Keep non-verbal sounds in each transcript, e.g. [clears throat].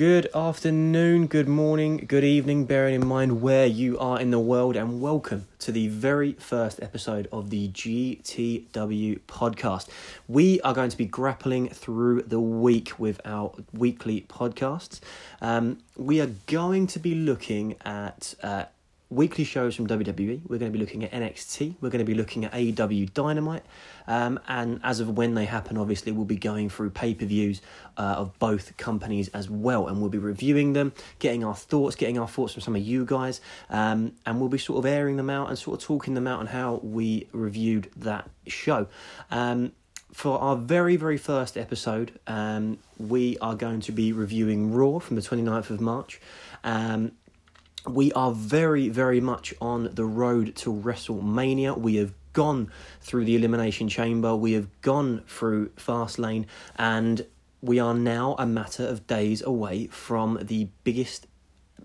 Good afternoon, good morning, good evening, bearing in mind where you are in the world, and welcome to the very first episode of the GTW podcast. We are going to be grappling through the week with our weekly podcasts. Um, we are going to be looking at uh, weekly shows from WWE. We're going to be looking at NXT. We're going to be looking at AEW Dynamite. Um, and as of when they happen, obviously, we'll be going through pay per views uh, of both companies as well. And we'll be reviewing them, getting our thoughts, getting our thoughts from some of you guys. Um, and we'll be sort of airing them out and sort of talking them out on how we reviewed that show. Um, for our very, very first episode, um, we are going to be reviewing Raw from the 29th of March. Um, we are very, very much on the road to WrestleMania. We have gone through the Elimination Chamber, we have gone through Fastlane, and we are now a matter of days away from the biggest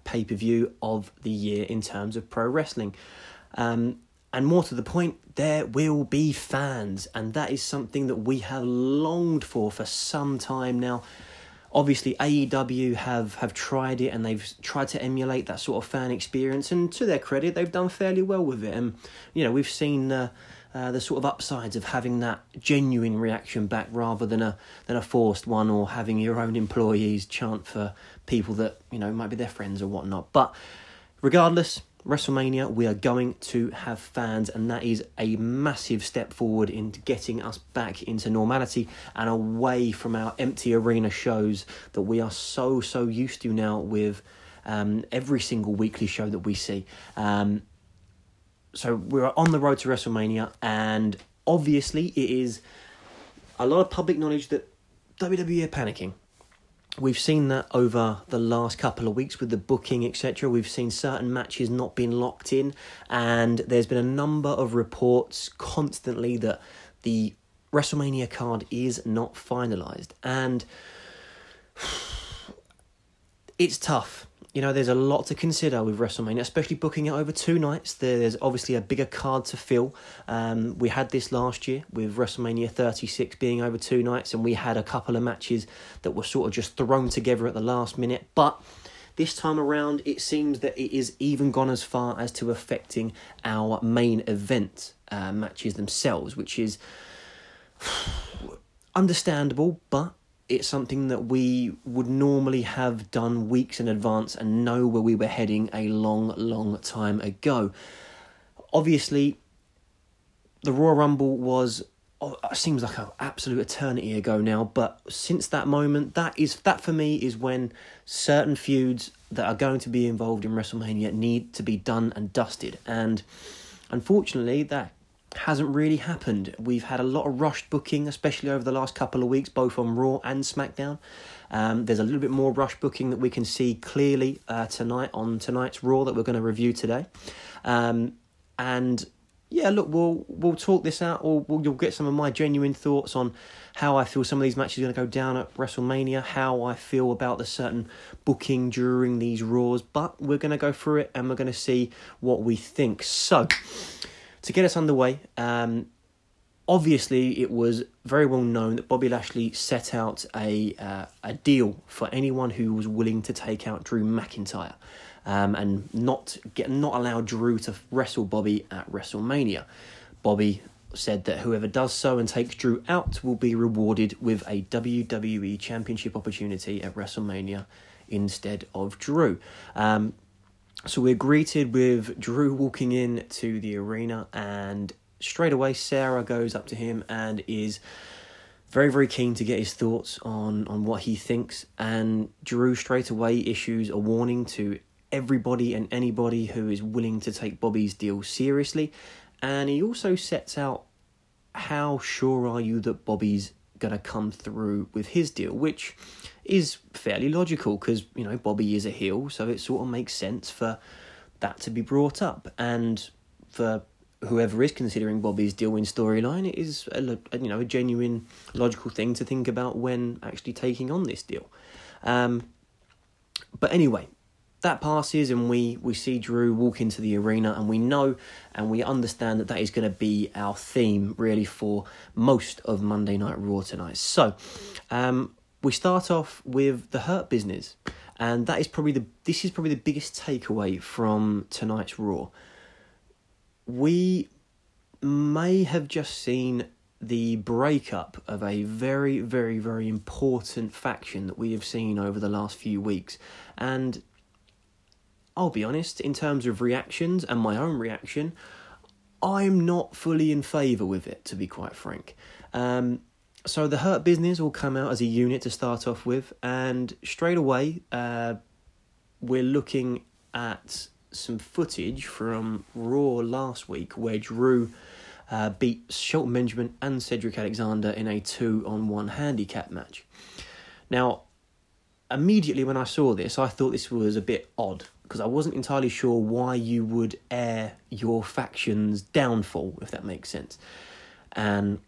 pay per view of the year in terms of pro wrestling. Um, and more to the point, there will be fans, and that is something that we have longed for for some time now obviously AEW have have tried it and they've tried to emulate that sort of fan experience and to their credit they've done fairly well with it. And you know we've seen uh, uh, the sort of upsides of having that genuine reaction back rather than a than a forced one or having your own employees chant for people that you know might be their friends or whatnot. But regardless WrestleMania, we are going to have fans, and that is a massive step forward in getting us back into normality and away from our empty arena shows that we are so, so used to now with um, every single weekly show that we see. Um, so we're on the road to WrestleMania, and obviously, it is a lot of public knowledge that WWE are panicking we've seen that over the last couple of weeks with the booking etc we've seen certain matches not being locked in and there's been a number of reports constantly that the wrestlemania card is not finalized. And [sighs] it's tough you know, there's a lot to consider with WrestleMania, especially booking it over two nights. There's obviously a bigger card to fill. Um, we had this last year with WrestleMania 36 being over two nights, and we had a couple of matches that were sort of just thrown together at the last minute. But this time around, it seems that it is even gone as far as to affecting our main event uh, matches themselves, which is [sighs] understandable, but it's something that we would normally have done weeks in advance and know where we were heading a long, long time ago. Obviously, the Royal Rumble was oh, seems like an absolute eternity ago now, but since that moment, that is that for me is when certain feuds that are going to be involved in WrestleMania need to be done and dusted. And unfortunately, that hasn't really happened. We've had a lot of rushed booking, especially over the last couple of weeks, both on Raw and SmackDown. Um, there's a little bit more rush booking that we can see clearly uh, tonight on tonight's Raw that we're going to review today. Um, and yeah, look, we'll we'll talk this out, or we'll, you'll get some of my genuine thoughts on how I feel some of these matches are going to go down at WrestleMania, how I feel about the certain booking during these Raws. But we're going to go through it and we're going to see what we think. So to get us underway, um, obviously it was very well known that Bobby Lashley set out a uh, a deal for anyone who was willing to take out Drew McIntyre. Um, and not get not allow Drew to wrestle Bobby at WrestleMania. Bobby said that whoever does so and takes Drew out will be rewarded with a WWE Championship opportunity at WrestleMania instead of Drew. Um, so we're greeted with Drew walking in to the arena, and straight away Sarah goes up to him and is very very keen to get his thoughts on on what he thinks. And Drew straight away issues a warning to everybody and anybody who is willing to take Bobby's deal seriously, and he also sets out how sure are you that Bobby's gonna come through with his deal, which is fairly logical because you know Bobby is a heel, so it sort of makes sense for that to be brought up, and for whoever is considering Bobby's deal in storyline, it is a, you know a genuine logical thing to think about when actually taking on this deal. Um, but anyway, that passes and we we see Drew walk into the arena and we know and we understand that that is going to be our theme really for most of Monday Night Raw tonight. So, um, we start off with the Hurt Business and that is probably the this is probably the biggest takeaway from tonight's Raw. We may have just seen the breakup of a very, very, very important faction that we have seen over the last few weeks. And I'll be honest, in terms of reactions and my own reaction, I'm not fully in favour with it, to be quite frank. Um, so the Hurt Business will come out as a unit to start off with, and straight away, uh, we're looking at some footage from Raw last week where Drew uh, beat Shelton Benjamin and Cedric Alexander in a two on one handicap match. Now, immediately when I saw this, I thought this was a bit odd because I wasn't entirely sure why you would air your faction's downfall, if that makes sense. And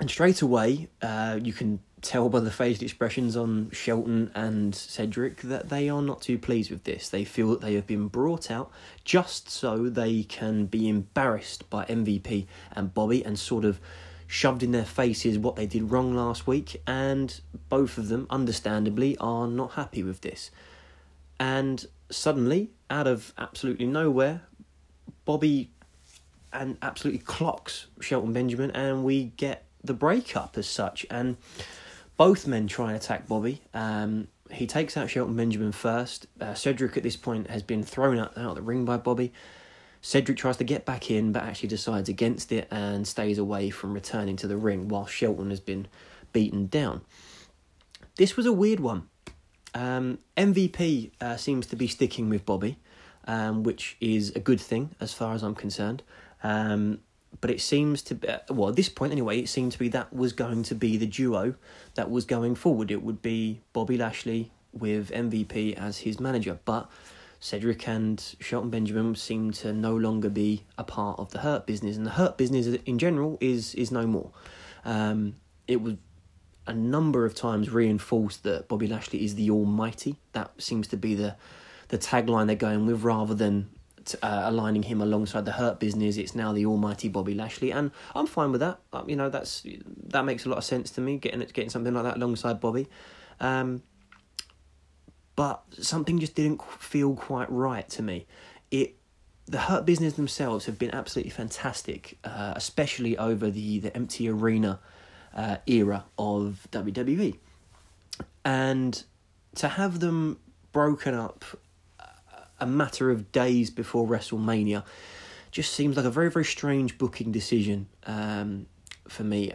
and straight away, uh, you can tell by the phased expressions on Shelton and Cedric that they are not too pleased with this. They feel that they have been brought out just so they can be embarrassed by MVP and Bobby and sort of shoved in their faces what they did wrong last week, and both of them, understandably, are not happy with this. And suddenly, out of absolutely nowhere, Bobby and absolutely clocks Shelton Benjamin, and we get the breakup as such. And both men try and attack Bobby. Um, he takes out Shelton Benjamin first. Uh, Cedric at this point has been thrown out, out of the ring by Bobby. Cedric tries to get back in, but actually decides against it and stays away from returning to the ring while Shelton has been beaten down. This was a weird one. Um, MVP uh, seems to be sticking with Bobby, um, which is a good thing as far as I'm concerned. Um, but it seems to be well at this point anyway it seemed to be that was going to be the duo that was going forward. It would be bobby lashley with mvp as his manager but cedric and shelton benjamin seem to no longer be a part of the hurt business and the hurt business in general is is no more. Um, it was a number of times reinforced that bobby lashley is the almighty. That seems to be the the tagline they're going with rather than uh, aligning him alongside the Hurt Business. It's now the almighty Bobby Lashley, and I'm fine with that. Um, you know, that's that makes a lot of sense to me. Getting getting something like that alongside Bobby, um, but something just didn't feel quite right to me. It the Hurt Business themselves have been absolutely fantastic, uh, especially over the the empty arena uh, era of WWE, and to have them broken up a matter of days before WrestleMania just seems like a very, very strange booking decision um, for me.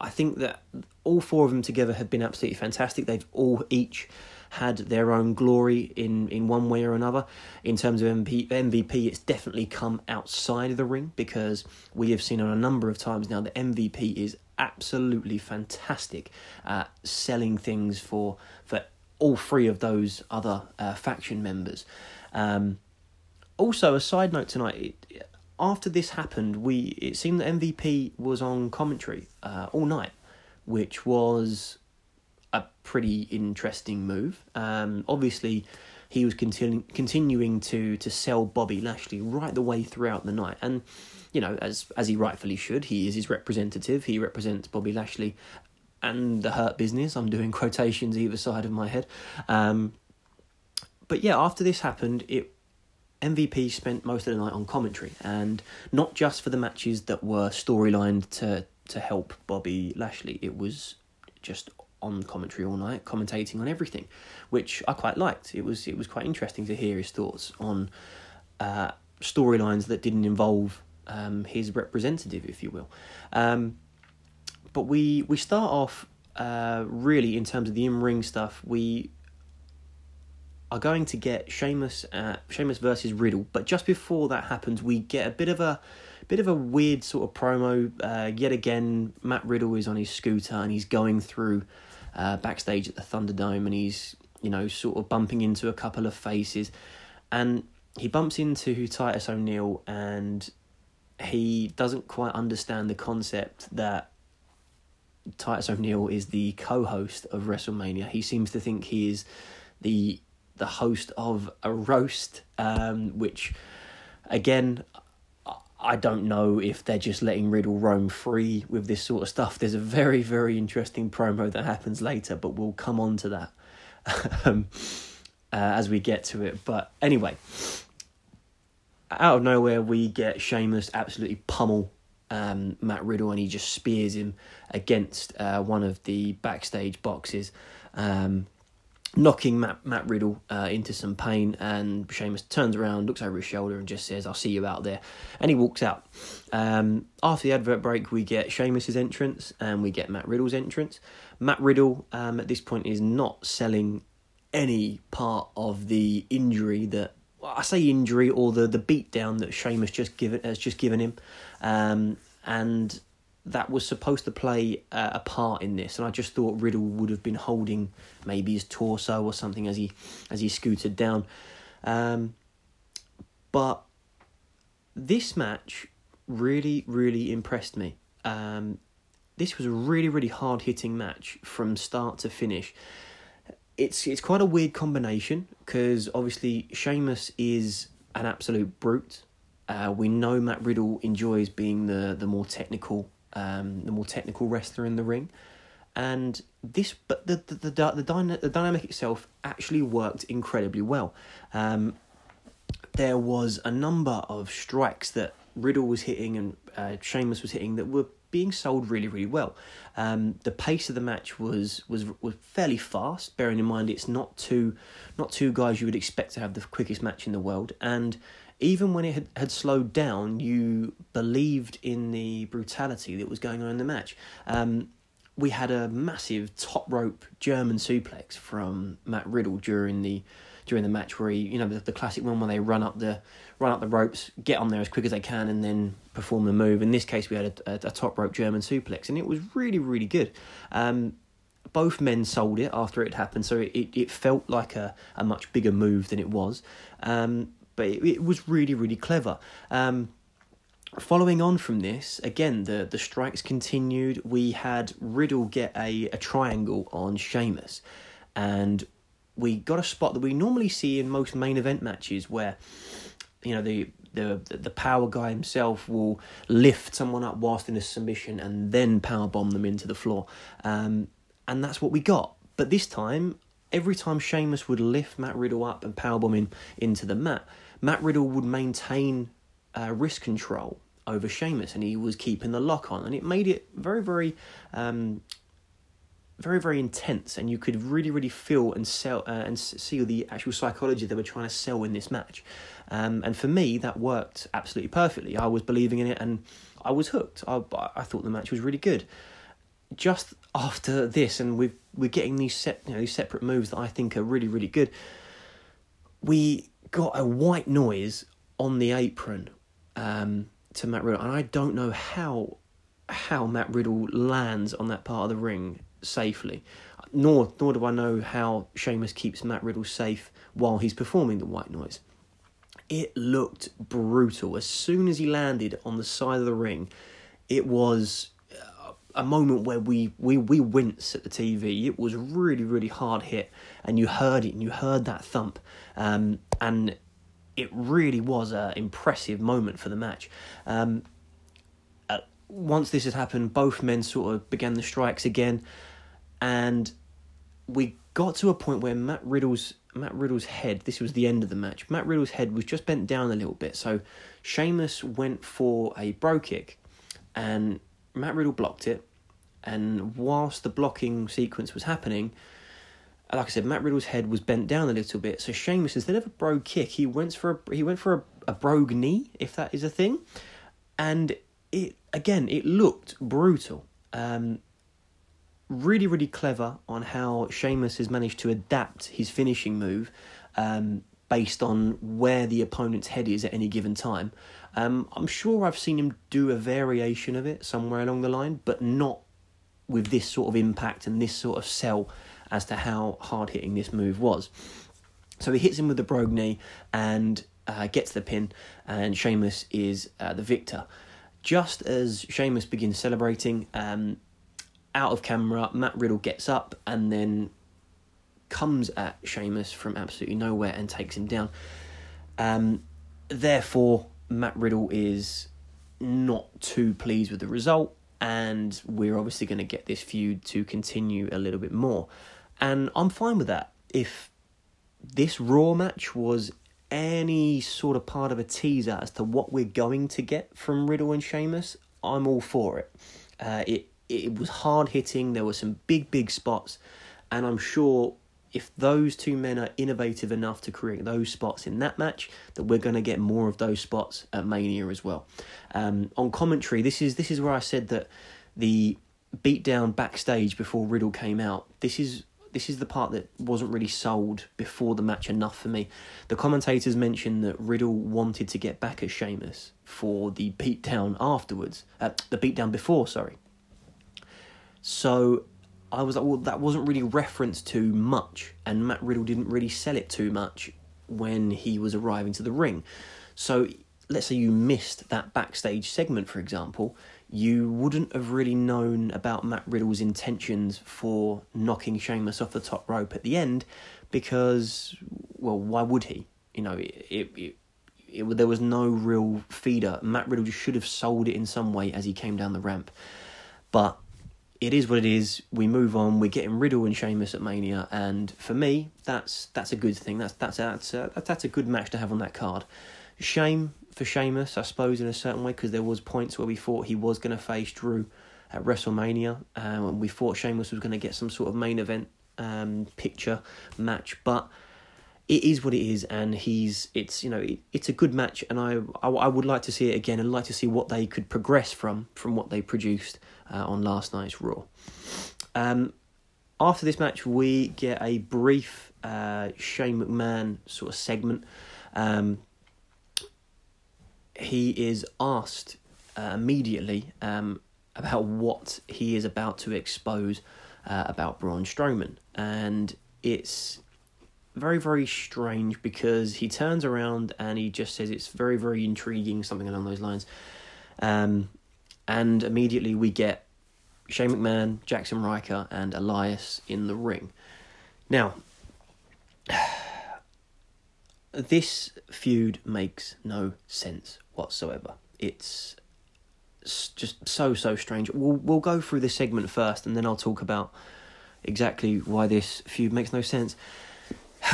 I think that all four of them together have been absolutely fantastic. They've all each had their own glory in, in one way or another. In terms of MVP, MVP, it's definitely come outside of the ring because we have seen on a number of times now that MVP is absolutely fantastic at selling things for for all three of those other uh, faction members. Um, also, a side note tonight. After this happened, we it seemed that MVP was on commentary uh, all night, which was a pretty interesting move. Um, obviously, he was continu- continuing to to sell Bobby Lashley right the way throughout the night, and you know, as as he rightfully should, he is his representative. He represents Bobby Lashley and the Hurt Business. I'm doing quotations either side of my head. Um, but yeah, after this happened, it MVP spent most of the night on commentary, and not just for the matches that were storylined to to help Bobby Lashley. It was just on commentary all night, commentating on everything, which I quite liked. It was it was quite interesting to hear his thoughts on uh, storylines that didn't involve um, his representative, if you will. Um, but we we start off uh, really in terms of the in ring stuff. We are going to get Sheamus, uh, Sheamus versus Riddle, but just before that happens, we get a bit of a bit of a weird sort of promo. Uh, yet again, Matt Riddle is on his scooter and he's going through uh, backstage at the Thunderdome, and he's you know sort of bumping into a couple of faces, and he bumps into Titus O'Neil, and he doesn't quite understand the concept that Titus O'Neil is the co-host of WrestleMania. He seems to think he is the the host of a roast, um, which again I don't know if they're just letting Riddle roam free with this sort of stuff. There's a very very interesting promo that happens later, but we'll come on to that. [laughs] um, uh, as we get to it. But anyway, out of nowhere, we get Sheamus absolutely pummel um, Matt Riddle, and he just spears him against uh, one of the backstage boxes. Um, knocking Matt, Matt Riddle uh, into some pain, and Sheamus turns around, looks over his shoulder, and just says, "I'll see you out there," and he walks out. Um, after the advert break, we get Sheamus's entrance, and we get Matt Riddle's entrance. Matt Riddle um, at this point is not selling any part of the injury that I say injury or the the beatdown that Sheamus just given has just given him, um, and that was supposed to play uh, a part in this, and I just thought Riddle would have been holding maybe his torso or something as he as he scooted down. Um, but this match really, really impressed me. Um, this was a really, really hard hitting match from start to finish. It's it's quite a weird combination because obviously Sheamus is an absolute brute. Uh, we know Matt Riddle enjoys being the the more technical um, the more technical wrestler in the ring. And this, but the the the, the, dyna, the dynamic itself actually worked incredibly well. Um, there was a number of strikes that Riddle was hitting and uh, Sheamus was hitting that were being sold really, really well. Um, the pace of the match was was was fairly fast. Bearing in mind it's not two not two guys you would expect to have the quickest match in the world, and even when it had, had slowed down, you believed in the brutality that was going on in the match. Um, we had a massive top rope German suplex from Matt Riddle during the during the match, where he, you know, the, the classic one where they run up the run up the ropes, get on there as quick as they can, and then perform the move. In this case, we had a, a, a top rope German suplex, and it was really really good. Um, both men sold it after it happened, so it, it, felt like a, a much bigger move than it was. Um, but it, it was really, really clever. Um, following on from this, again, the, the strikes continued. We had Riddle get a, a triangle on Sheamus, and we got a spot that we normally see in most main event matches where, you know, the the the power guy himself will lift someone up whilst in a submission and then power bomb them into the floor, um, and that's what we got. But this time, every time Sheamus would lift Matt Riddle up and powerbomb him into the mat, Matt Riddle would maintain uh, wrist control over Sheamus, and he was keeping the lock on, and it made it very, very, um, very, very intense, and you could really, really feel and sell uh, and see the actual psychology they were trying to sell in this match. Um, and for me, that worked absolutely perfectly. I was believing in it, and I was hooked. I, I thought the match was really good. Just after this, and we've, we're getting these set, you know, these separate moves that I think are really, really good. We got a white noise on the apron um, to Matt Riddle, and I don't know how how Matt Riddle lands on that part of the ring safely. Nor nor do I know how Sheamus keeps Matt Riddle safe while he's performing the white noise. It looked brutal. As soon as he landed on the side of the ring, it was a moment where we, we, we wince at the TV. It was really, really hard hit, and you heard it, and you heard that thump. Um, and it really was an impressive moment for the match. Um, uh, once this had happened, both men sort of began the strikes again, and we got to a point where Matt Riddle's Matt Riddle's head. This was the end of the match. Matt Riddle's head was just bent down a little bit, so Sheamus went for a brogue kick, and Matt Riddle blocked it, and whilst the blocking sequence was happening, like I said, Matt Riddle's head was bent down a little bit. So Sheamus, instead of a brogue kick, he went for a he went for a, a brogue knee, if that is a thing, and it again it looked brutal. Um, really, really clever on how Sheamus has managed to adapt his finishing move um, based on where the opponent's head is at any given time. Um, I'm sure I've seen him do a variation of it somewhere along the line, but not with this sort of impact and this sort of sell as to how hard hitting this move was. So he hits him with the brogue knee and uh, gets the pin, and Sheamus is uh, the victor. Just as Sheamus begins celebrating, um, out of camera, Matt Riddle gets up and then comes at Sheamus from absolutely nowhere and takes him down. Um, therefore, Matt Riddle is not too pleased with the result and we're obviously going to get this feud to continue a little bit more. And I'm fine with that. If this Raw match was any sort of part of a teaser as to what we're going to get from Riddle and Sheamus, I'm all for it. Uh, it it was hard hitting. There were some big big spots, and I'm sure if those two men are innovative enough to create those spots in that match, that we're going to get more of those spots at Mania as well. Um, on commentary, this is this is where I said that the beatdown backstage before Riddle came out. This is this is the part that wasn't really sold before the match enough for me. The commentators mentioned that Riddle wanted to get back at Sheamus for the beatdown afterwards, uh, the beatdown before, sorry. So I was like, well, that wasn't really referenced to much, and Matt Riddle didn't really sell it too much when he was arriving to the ring. So let's say you missed that backstage segment, for example, you wouldn't have really known about Matt Riddle's intentions for knocking Sheamus off the top rope at the end because, well, why would he? You know, it, it, it, it, there was no real feeder. Matt Riddle just should have sold it in some way as he came down the ramp. But it is what it is. We move on. We're getting Riddle and Sheamus at Mania, and for me, that's that's a good thing. That's that's that's a, that's a good match to have on that card. Shame for Sheamus, I suppose, in a certain way, because there was points where we thought he was going to face Drew at WrestleMania, um, and we thought Sheamus was going to get some sort of main event um, picture match, but it is what it is, and he's it's you know it, it's a good match, and I, I, I would like to see it again, and like to see what they could progress from from what they produced uh, on last night's Raw. Um, after this match, we get a brief uh, Shane McMahon sort of segment. Um, he is asked uh, immediately um, about what he is about to expose uh, about Braun Strowman, and it's very very strange because he turns around and he just says it's very very intriguing, something along those lines, um, and immediately we get Shane McMahon, Jaxson Ryker, and Elias in the ring. Now [sighs] this feud makes no sense whatsoever. It's just so so strange. We'll we'll go through this segment first, and then I'll talk about exactly why this feud makes no sense. [sighs]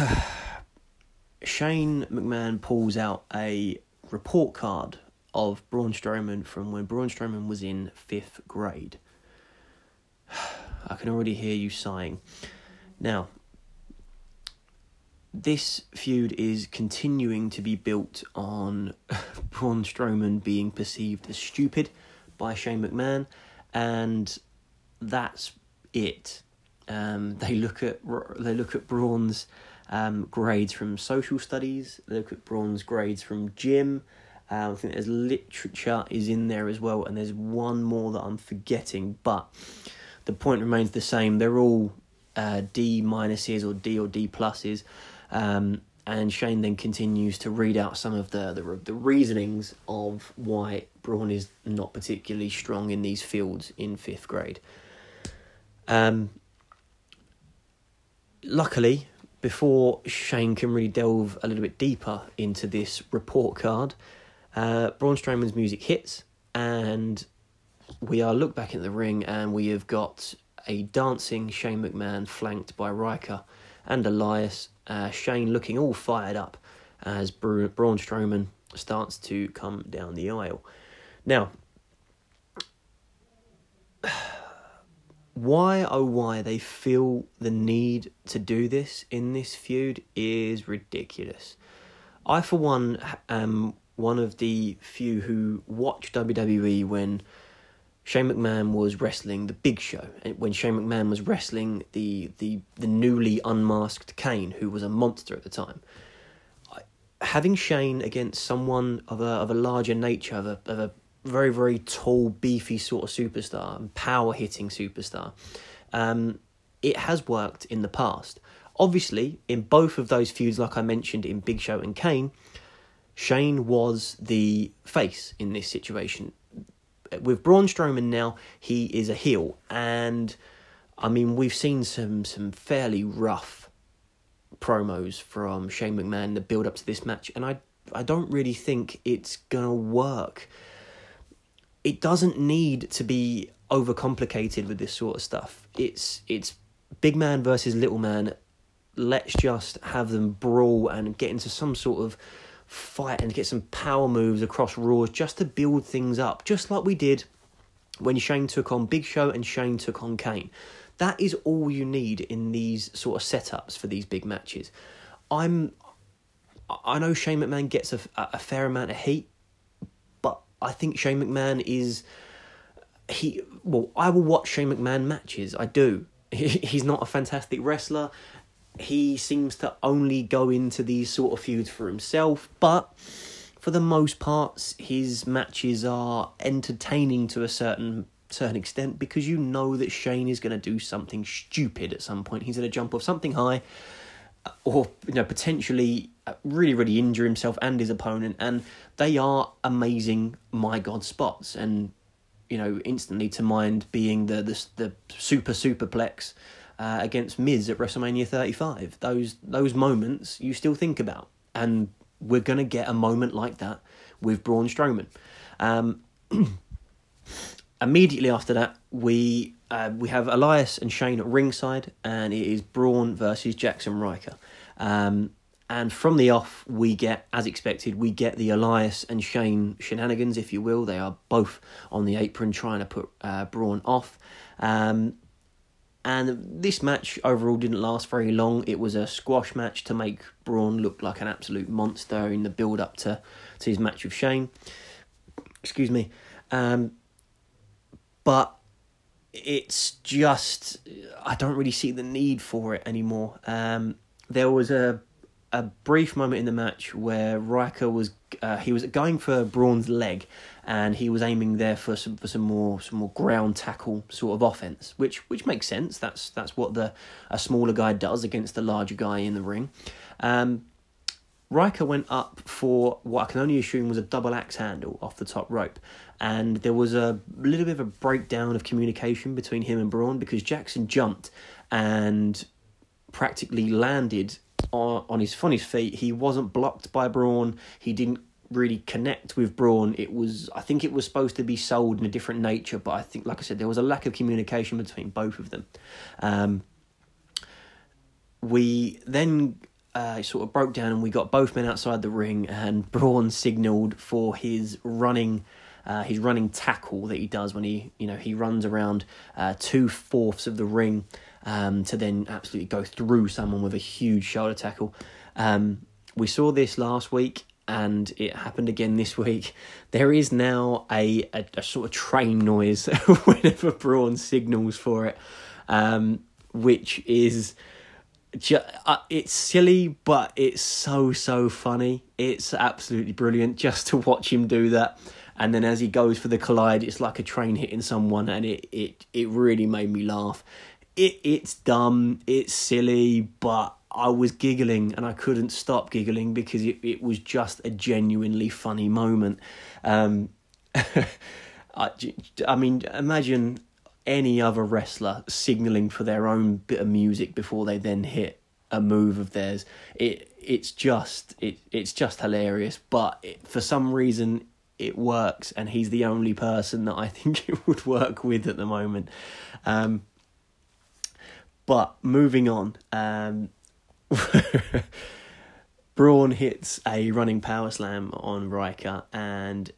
Shane McMahon pulls out a report card of Braun Strowman from when Braun Strowman was in fifth grade. [sighs] I can already hear you sighing. Now, this feud is continuing to be built on [laughs] Braun Strowman being perceived as stupid by Shane McMahon, and that's it. Um, they look at they look at Braun's um, grades from social studies. They look at Braun's grades from gym. Um, I think there's literature is in there as well, and there's one more that I'm forgetting, but the point remains the same. They're all uh, D minuses or D or D pluses. Um, and Shane then continues to read out some of the, the the reasonings of why Braun is not particularly strong in these fields in fifth grade. Um, luckily, before Shane can really delve a little bit deeper into this report card, uh, Braun Strowman's music hits, and we are looked back at the ring, and we have got a dancing Shane McMahon flanked by Ryker and Elias uh, Shane looking all fired up as Braun Strowman starts to come down the aisle. Now, [sighs] why oh why they feel the need to do this in this feud is ridiculous. I, for one, am one of the few who watched WWE when Shane McMahon was wrestling the Big Show when Shane McMahon was wrestling the the the newly unmasked Kane, who was a monster at the time. Having Shane against someone of a of a larger nature, of a of a very very tall, beefy sort of superstar, and power hitting superstar, um, it has worked in the past. Obviously, in both of those feuds, like I mentioned in Big Show and Kane, Shane was the face in this situation with Braun Strowman now, he is a heel, and I mean we've seen some some fairly rough promos from Shane McMahon the build up to this match, and I I don't really think it's gonna work. It doesn't need to be overcomplicated with this sort of stuff. It's it's big man versus little man let's just have them brawl and get into some sort of fight and get some power moves across Raws just to build things up, just like we did when Shane took on Big Show and Shane took on Kane. That is all you need in these sort of setups for these big matches. I'm, I know Shane McMahon gets a, a fair amount of heat, but I think Shane McMahon is, he well, I will watch Shane McMahon matches. I do. [laughs] He's not a fantastic wrestler. He seems to only go into these sort of feuds for himself, but for the most part, his matches are entertaining to a certain certain extent because you know that Shane is going to do something stupid at some point. He's going to jump off something high, uh, or you know potentially uh, really really injure himself and his opponent, and they are amazing my god spots. And you know instantly to mind being the the, the super superplex. Uh, against Miz at WrestleMania 35. Those those moments you still think about, and we're gonna get a moment like that with Braun Strowman. Um, [clears throat] immediately after that, we uh, we have Elias and Shane at ringside, and it is Braun versus Jaxson Ryker. Um, and from the off, we get, as expected, we get the Elias and Shane shenanigans, if you will. They are both on the apron trying to put uh, Braun off. Um, and this match overall didn't last very long. It was a squash match to make Braun look like an absolute monster in the build up to, to his match with Shane. Excuse me. Um, but it's just I don't really see the need for it anymore. Um, there was a a brief moment in the match where Ryker was uh, he was going for Braun's leg, and he was aiming there for some for some more some more ground tackle sort of offense, which which makes sense. That's that's what the a smaller guy does against the larger guy in the ring. Um, Ryker went up for what I can only assume was a double axe handle off the top rope, and there was a little bit of a breakdown of communication between him and Braun because Jaxson jumped and practically landed on, on his on his feet. He wasn't blocked by Braun. He didn't really connect with Braun. It was I think it was supposed to be sold in a different nature, but I think like I said, there was a lack of communication between both of them. Um, we then uh, sort of broke down and we got both men outside the ring and [laughs] Braun signalled for his running uh, his running tackle that he does when he you know he runs around uh, two fourths of the ring um, to then absolutely go through someone with a huge shoulder tackle. Um, we saw this last week and it happened again this week. There is now a, a, a sort of train noise [laughs] whenever Braun signals for it, um, which is ju- uh, it's silly, but it's so so funny. It's absolutely brilliant just to watch him do that. And then as he goes for the collide, it's like a train hitting someone, and it it it really made me laugh. It it's dumb, it's silly, but I was giggling and I couldn't stop giggling because it, it was just a genuinely funny moment. Um, [laughs] I, I mean, imagine any other wrestler signaling for their own bit of music before they then hit a move of theirs. It it's just it it's just hilarious, but it, for some reason it works, and he's the only person that I [laughs] think it would work with at the moment. Um, but moving on, um, [laughs] Braun hits a running power slam on Ryker, and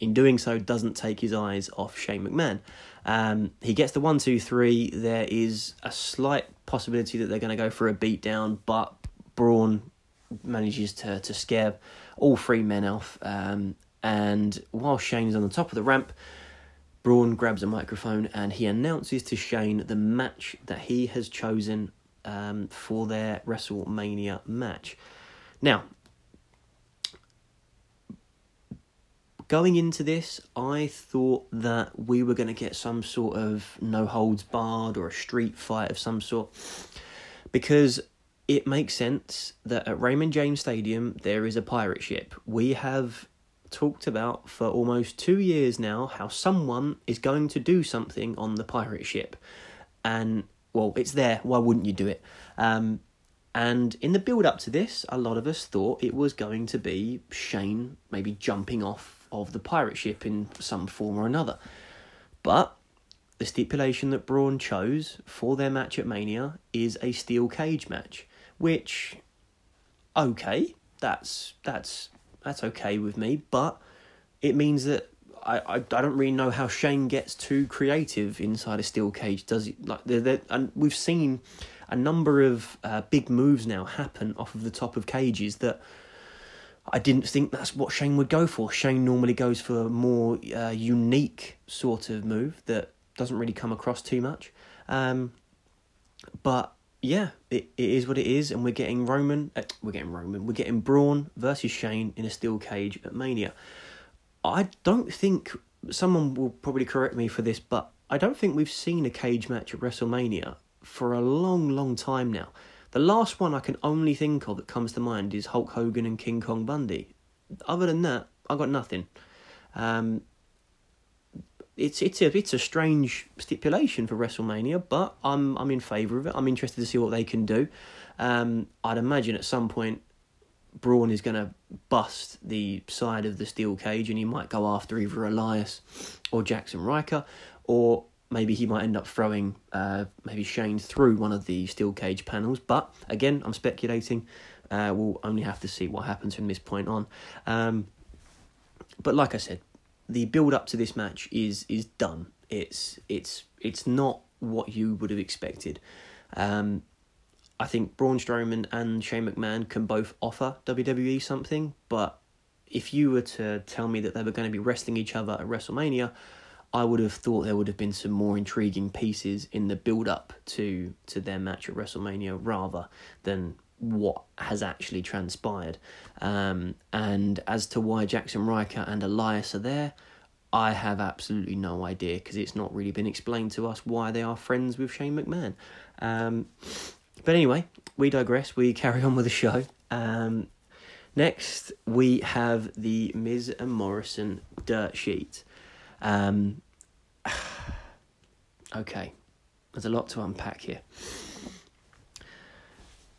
in doing so, doesn't take his eyes off Shane McMahon. Um, he gets the one, two, three. There is a slight possibility that they're going to go for a beatdown, but Braun manages to to scare all three men off. Um, and while Shane is on the top of the ramp, Braun grabs a microphone and he announces to Shane the match that he has chosen um, for their WrestleMania match. Now, going into this, I thought that we were going to get some sort of no holds barred or a street fight of some sort because it makes sense that at Raymond James Stadium there is a pirate ship. We have talked about for almost two years now how someone is going to do something on the pirate ship. And, well, it's there. Why wouldn't you do it? Um, and in the build up to this, a lot of us thought it was going to be Shane maybe jumping off of the pirate ship in some form or another. But the stipulation that Braun chose for their match at Mania is a steel cage match, which okay, that's that's that's okay with me, but it means that I, I, I don't really know how Shane gets too creative inside a steel cage. Does he like they're, they're, and we've seen a number of uh, big moves now happen off of the top of cages that I didn't think that's what Shane would go for. Shane normally goes for a more uh, unique sort of move that doesn't really come across too much. Um, but yeah, it, it is what it is, and we're getting Roman. Uh, we're getting Roman. We're getting Braun versus Shane in a steel cage at Mania. I don't think someone will probably correct me for this, but I don't think we've seen a cage match at WrestleMania for a long, long time now. The last one I can only think of that comes to mind is Hulk Hogan and King Kong Bundy. Other than that, I got nothing. Um, it's it's a it's a strange stipulation for WrestleMania, but I'm I'm in favour of it. I'm interested to see what they can do. Um, I'd imagine at some point Braun is going to bust the side of the steel cage, and he might go after either Elias or Jaxson Ryker, or maybe he might end up throwing uh, maybe Shane through one of the steel cage panels. But again, I'm speculating. Uh, we'll only have to see what happens from this point on. Um, but like I said, the build up to this match is is done. It's it's it's not what you would have expected. Um, I think Braun Strowman and Shane McMahon can both offer WWE something, but if you were to tell me that they were going to be wrestling each other at WrestleMania, I would have thought there would have been some more intriguing pieces in the build up to to their match at WrestleMania rather than what has actually transpired. Um, and as to why Jaxson Ryker and Elias are there, I have absolutely no idea because it's not really been explained to us why they are friends with Shane McMahon. Um, but anyway, we digress. We carry on with the show. Um, next, we have the Miz and Morrison dirt sheet. Um, [sighs] okay, there's a lot to unpack here.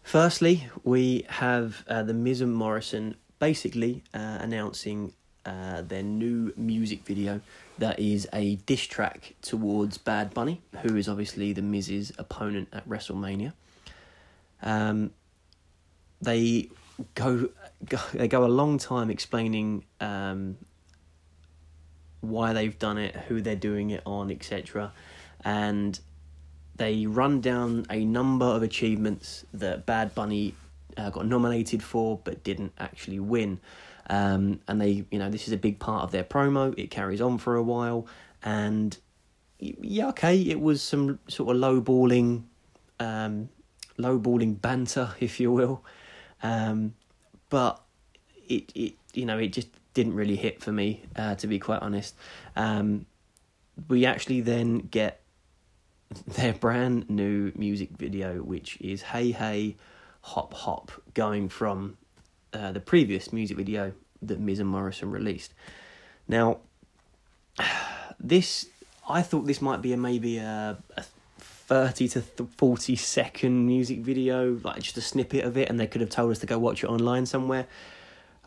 Firstly, we have uh, the Miz and Morrison basically uh, announcing uh, their new music video that is a diss track towards Bad Bunny, who is obviously the Miz's opponent at WrestleMania. Um, they go, go they go a long time explaining um, why they've done it, who they're doing it on, etc. And they run down a number of achievements that Bad Bunny uh, got nominated for but didn't actually win. Um, and they, you know, this is a big part of their promo. It carries on for a while, and yeah, okay, it was some sort of lowballing, um, lowballing banter, [laughs] if you will, um, but it, it, you know, it just didn't really hit for me, uh, to be quite honest. Um, we actually then get [laughs] their brand new music video, which is Hey Hey Hop Hop, going from uh, the previous music video that Miz and Morrison released. Now, [sighs] this I thought this might be a maybe a, a thirty to forty second music video, like just a snippet of it, and they could have told us to go watch it online somewhere.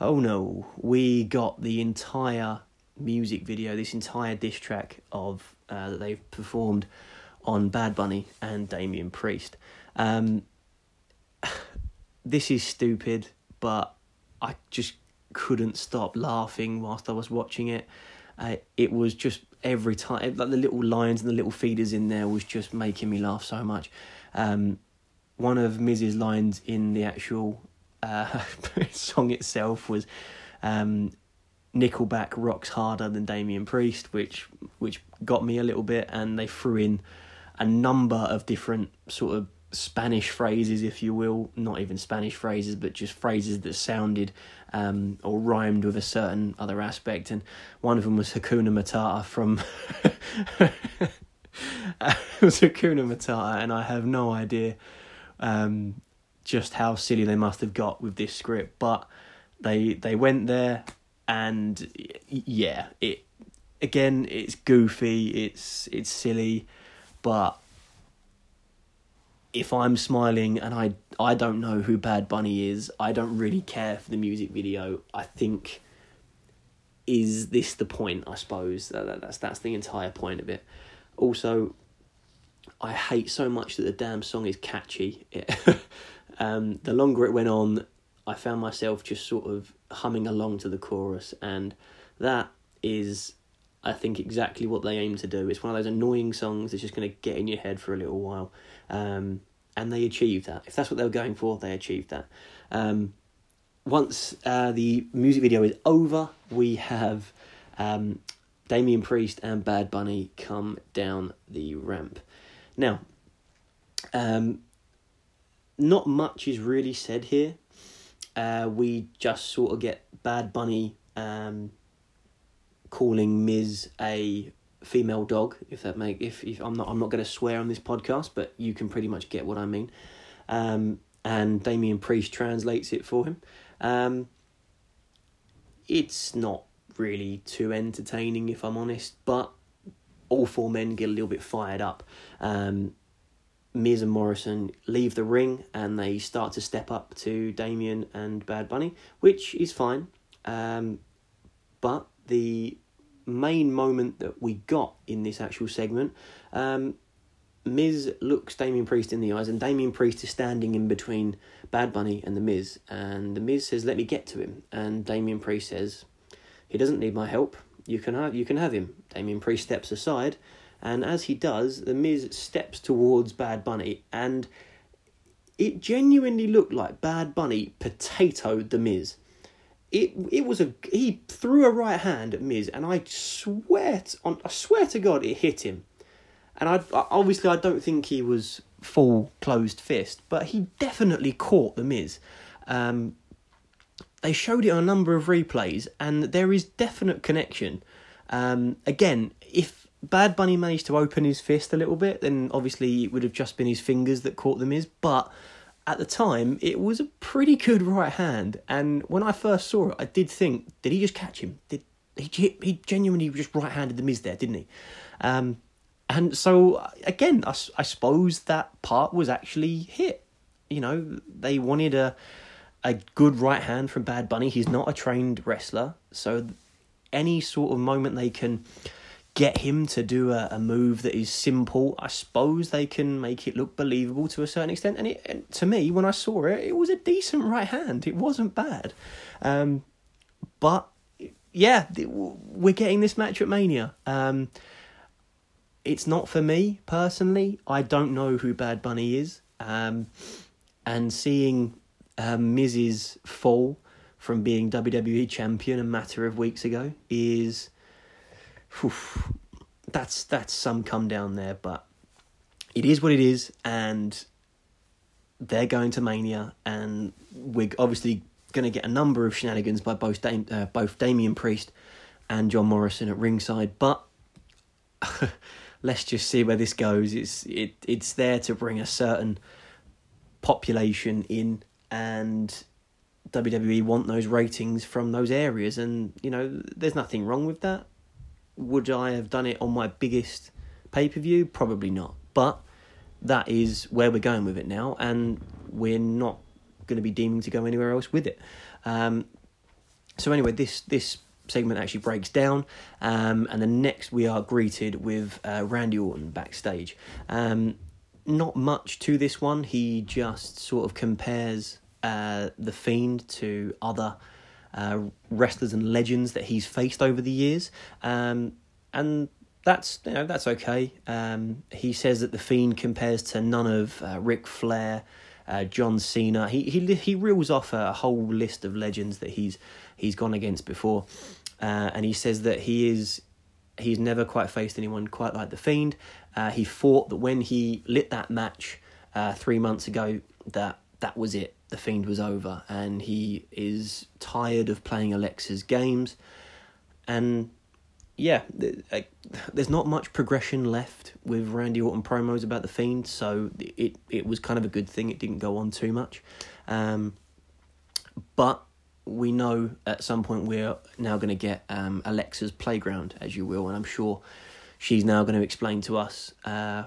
Oh no, we got the entire music video, this entire diss track of uh, that they've performed on Bad Bunny and Damian Priest. Um, [sighs] this is stupid, but I just couldn't stop laughing whilst I was watching it. Uh, it was just every time, like the little lines and the little feeders in there was just making me laugh so much. Um, one of Miz's lines in the actual uh, [laughs] song itself was um, Nickelback rocks harder than Damian Priest, which which got me a little bit, and they threw in a number of different sort of Spanish phrases, if you will, not even Spanish phrases, but just phrases that sounded um, or rhymed with a certain other aspect. And one of them was Hakuna Matata from. it [laughs] was Hakuna Matata, and I have no idea um, just how silly they must have got with this script. But they they went there, and yeah, it again it's goofy, it's it's silly, but if I'm smiling and I I don't know who Bad Bunny is, I don't really care for the music video. I think is this the point? I suppose that, that's that's the entire point of it. Also, I hate so much that the damn song is catchy. It, [laughs] um, the longer it went on, I found myself just sort of humming along to the chorus, and that is, I think, exactly what they aim to do. It's one of those annoying songs that's just going to get in your head for a little while, um, and they achieved that. If that's what they were going for, they achieved that. Um, once uh, the music video is over, we have um, Damian Priest and Bad Bunny come down the ramp. Now, um, not much is really said here. Uh, we just sort of get Bad Bunny um, calling Miz a female dog. If that make if, if I'm not I'm not going to swear on this podcast, but you can pretty much get what I mean. Um, and Damian Priest translates it for him. Um, it's not really too entertaining, if I'm honest, but all four men get a little bit fired up. Um, Miz and Morrison leave the ring and they start to step up to Damian and Bad Bunny, which is fine. Um, but the main moment that we got in this actual segment, um, Miz looks Damian Priest in the eyes, and Damian Priest is standing in between Bad Bunny and the Miz, and the Miz says, "Let me get to him," and Damian Priest says, "He doesn't need my help. You can have you can have him." Damian Priest steps aside, and as he does, the Miz steps towards Bad Bunny, and it genuinely looked like Bad Bunny potatoed the Miz. It it was a he threw a right hand at Miz, and I swear to, on I swear to God it hit him. And I obviously I don't think he was full closed fist, but he definitely caught the Miz. Um, they showed it on a number of replays, and there is definite connection. Um, again, if Bad Bunny managed to open his fist a little bit, then obviously it would have just been his fingers that caught the Miz. But at the time, it was a pretty good right hand, and when I first saw it, I did think, did he just catch him? Did he? He genuinely just right handed the Miz there, didn't he? Um, and so again, I, I suppose that part was actually hit. You know, they wanted a a good right hand from Bad Bunny. He's not a trained wrestler, so any sort of moment they can get him to do a, a move that is simple, I suppose they can make it look believable to a certain extent. And, it, and to me, when I saw it, it was a decent right hand. It wasn't bad. Um, but yeah, we're getting this match at Mania. Um, it's not for me personally. I don't know who Bad Bunny is. Um, and seeing um, fall from being WWE champion a matter of weeks ago is, whew, that's that's some come down there. But it is what it is, and they're going to Mania, and we're obviously going to get a number of shenanigans by both Dame, uh, both Damian Priest and John Morrison at ringside, but. [laughs] let's just see where this goes. It's it it's there to bring a certain population in, and WWE want those ratings from those areas, and you know there's nothing wrong with that. Would I have done it on my biggest pay per view? Probably not, but that is where we're going with it now, and we're not going to be deeming to go anywhere else with it. Um, so anyway, this this segment actually breaks down, um, and then next we are greeted with uh, Randy Orton backstage. Um, not much to this one. He just sort of compares uh, the Fiend to other uh, wrestlers and legends that he's faced over the years, um, and that's you know that's okay. Um, he says that the Fiend compares to none of uh, Ric Flair. Uh, John Cena. He he he reels off a whole list of legends that he's he's gone against before, uh, and he says that he is he's never quite faced anyone quite like the Fiend. Uh, he thought that when he lit that match uh, three months ago, that that was it. The Fiend was over, and he is tired of playing Alexa's games. And yeah, [laughs] there's not much progression left with Randy Orton promos about the Fiend, so it it was kind of a good thing. It didn't go on too much, um, but we know at some point we're now going to get um, Alexa's playground, as you will, and I'm sure she's now going to explain to us uh,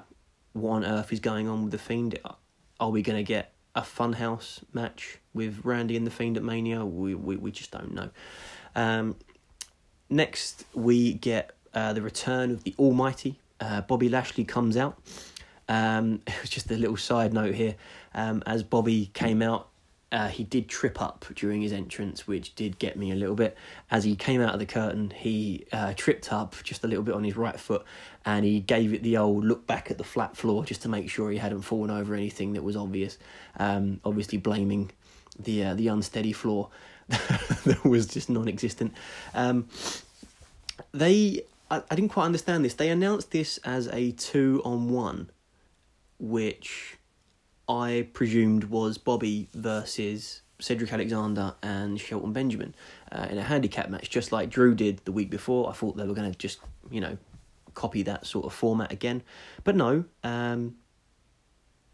what on earth is going on with the Fiend. Are we going to get a Funhouse match with Randy and the Fiend at Mania? We we we just don't know. Um, next, we get uh, the return of the Almighty. Uh, Bobby Lashley comes out. Um, it was [laughs] just a little side note here. Um, as Bobby came out, uh, he did trip up during his entrance, which did get me a little bit. As he came out of the curtain, he uh, tripped up just a little bit on his right foot and he gave it the old look back at the flat floor just to make sure he hadn't fallen over anything that was obvious. Um, obviously, blaming the uh, the unsteady floor [laughs] that was just non existent. Um, they, I, I didn't quite understand this. They announced this as a two on one, which I presumed was Bobby versus Cedric Alexander and Shelton Benjamin uh, in a handicap match, just like Drew did the week before. I thought they were going to just, you know, copy that sort of format again. But no, um,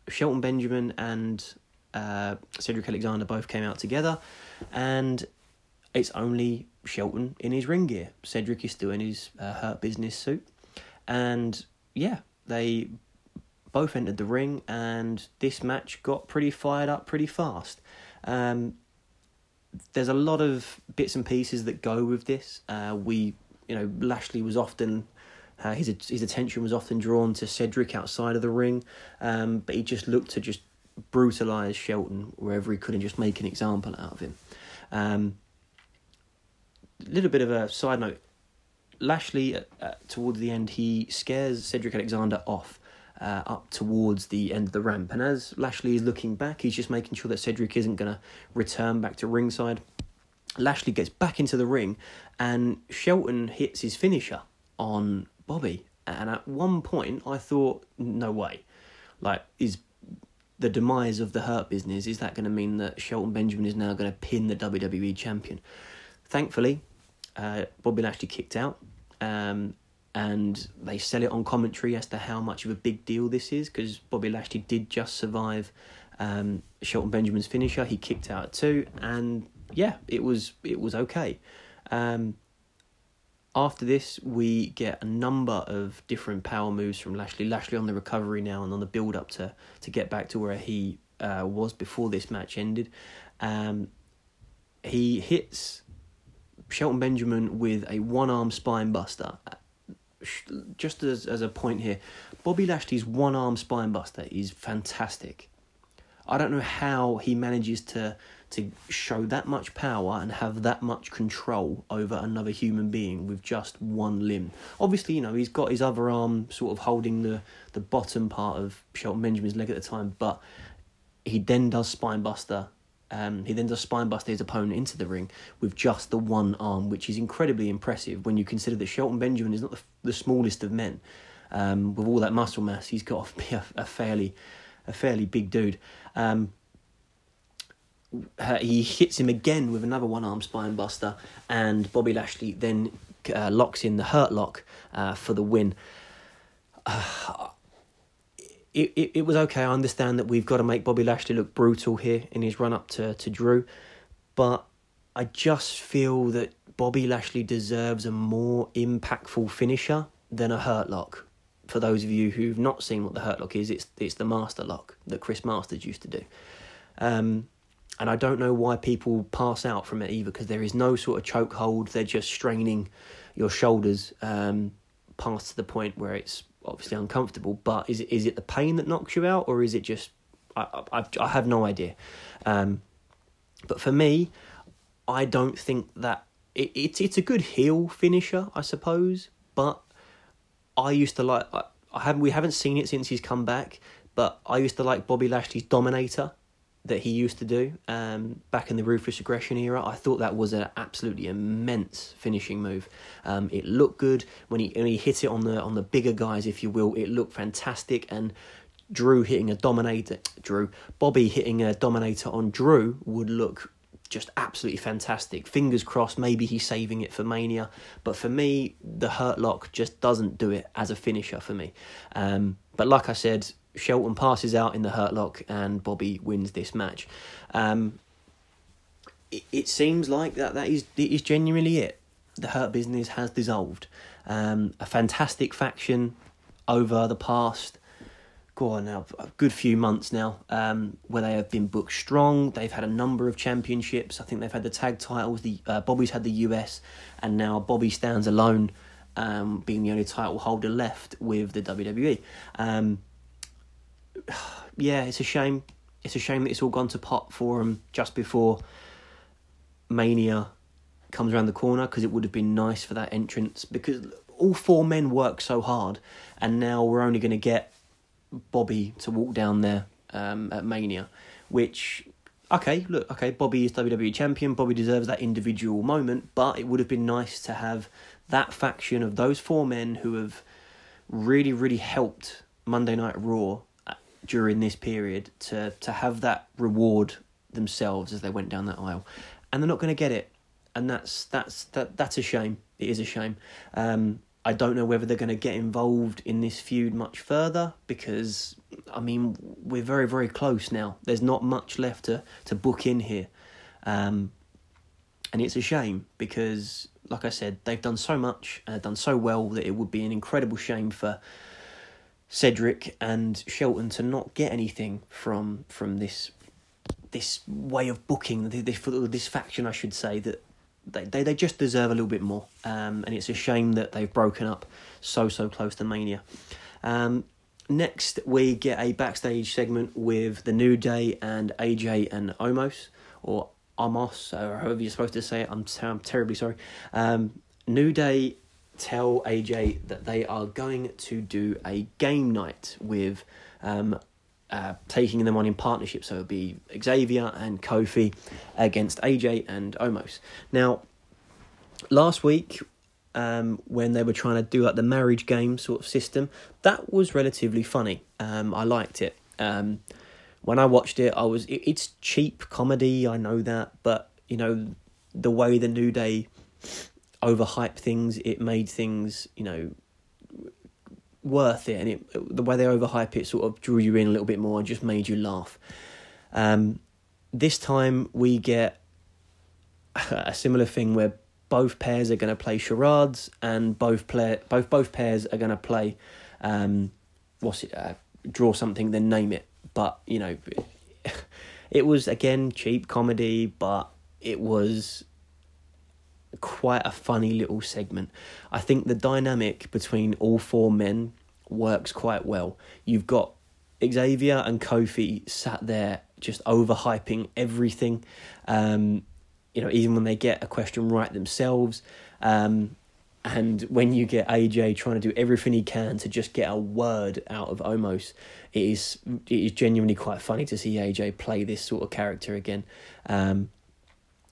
Shelton Benjamin and uh, Cedric Alexander both came out together, and it's only Shelton in his ring gear. Cedric is still in his uh, Hurt Business suit, and yeah, they both entered the ring, and this match got pretty fired up pretty fast. Um, there's a lot of bits and pieces that go with this. Uh, we, you know, Lashley was often uh, his his attention was often drawn to Cedric outside of the ring, um, but he just looked to just brutalise Shelton wherever he could and just make an example out of him. A um, little bit of a side note: Lashley, uh, towards the end, he scares Cedric Alexander off uh, up towards the end of the ramp. And as Lashley is looking back, he's just making sure that Cedric isn't going to return back to ringside. Lashley gets back into the ring, and Shelton hits his finisher on Bobby. And at one point, I thought, no way. Like, is the demise of the Hurt business, is that going to mean that Shelton Benjamin is now going to pin the WWE champion? Thankfully, uh, Bobby Lashley kicked out. Um, and they sell it on commentary as to how much of a big deal this is because Bobby Lashley did just survive um, Shelton Benjamin's finisher. He kicked out two, and yeah, it was it was okay. Um, after this, we get a number of different power moves from Lashley. Lashley on the recovery now and on the build up to to get back to where he uh, was before this match ended. Um, he hits Shelton Benjamin with a one arm spine buster just as as a point here, Bobby Lashley's one arm spinebuster is fantastic. I don't know how he manages to to show that much power and have that much control over another human being with just one limb. Obviously, you know, he's got his other arm sort of holding the, the bottom part of Shelton Benjamin's leg at the time, but he then does spinebuster um, he then does spinebuster his opponent into the ring with just the one arm, which is incredibly impressive when you consider that Shelton Benjamin is not the, the smallest of men. Um, with all that muscle mass, he's got [laughs] to be a, a fairly, a fairly big dude. Um, he hits him again with another one arm spinebuster, and Bobby Lashley then uh, locks in the hurt lock uh, for the win. [sighs] Uh, it, it, it was okay. I understand that we've got to make Bobby Lashley look brutal here in his run up to, to Drew, but I just feel that Bobby Lashley deserves a more impactful finisher than a hurt lock. For those of you who've not seen what the hurt lock is, it's it's the master lock that Chris Masters used to do. Um, and I don't know why people pass out from it either because there is no sort of choke hold. They're just straining your shoulders um, past the point where it's obviously uncomfortable. But is it is it the pain that knocks you out, or is it just I I, I have no idea. Um, but for me, I don't think that it, it's it's a good heel finisher, I suppose. But I used to like I, I haven't we haven't seen it since he's come back. But I used to like Bobby Lashley's Dominator that he used to do um, back in the Ruthless Aggression era. I thought that was an absolutely immense finishing move. Um, it looked good when he when he hit it on the on the bigger guys, if you will. It looked fantastic, and Drew hitting a dominator, Drew Bobby hitting a dominator on Drew would look just absolutely fantastic. Fingers crossed, maybe he's saving it for Mania. But for me, the Hurt Lock just doesn't do it as a finisher for me. Um, but like I said, Shelton passes out in the hurt lock and Bobby wins this match. Um, it, it, seems like that that is it is genuinely it. The hurt business has dissolved. Um, a fantastic faction over the past go on now a good few months now um, where they have been booked strong they've had a number of championships i think they've had the tag titles the uh, bobby's had the us and now bobby stands alone um, being the only title holder left with the wwe um, [sighs] yeah, it's a shame. It's a shame that it's all gone to pot for him just before Mania comes around the corner because it would have been nice for that entrance because all four men work so hard, and now we're only going to get Bobby to walk down there um, at Mania, which okay, look, okay, Bobby is WWE champion. Bobby deserves that individual moment, but it would have been nice to have that faction of those four men who have really, really helped Monday Night Raw during this period to to have that reward themselves as they went down that aisle, and they're not going to get it, and that's that's that that's a shame. It is a shame. Um, I don't know whether they're going to get involved in this feud much further because I mean we're very very close now. There's not much left to to book in here, um, and it's a shame because like I said they've done so much and done so well that it would be an incredible shame for Cedric and Shelton to not get anything from from this this way of booking this this faction I should say that they, they, they just deserve a little bit more. Um, and it's a shame that they've broken up so, so close to Mania. Um, next, we get a backstage segment with The New Day and AJ and Omos, or Amos, or however you're supposed to say it. I'm, I'm terribly sorry. Um, New Day tell AJ that they are going to do a game night with um, uh, taking them on in partnership. So it would be Xavier and Kofi against AJ and Omos. Now, last week, um, when they were trying to do like the marriage game sort of system, that was relatively funny. Um, I liked it. Um, when I watched it, I was it, it's cheap comedy. I know that, but you know the way the New Day overhype things, it made things you know worth it, and it the way they overhype it sort of drew you in a little bit more and just made you laugh. Um, this time we get a similar thing where both pairs are going to play charades, and both play both both pairs are going to play um, what's it? Uh, draw something, then name it. But you know, [laughs] it was again cheap comedy, but it was quite a funny little segment. I think the dynamic between all four men works quite well. You've got Xavier and Kofi sat there just overhyping everything. Um, you know, even when they get a question right themselves. Um, and when you get AJ trying to do everything he can to just get a word out of Omos, it is it is genuinely quite funny to see AJ play this sort of character again. Um,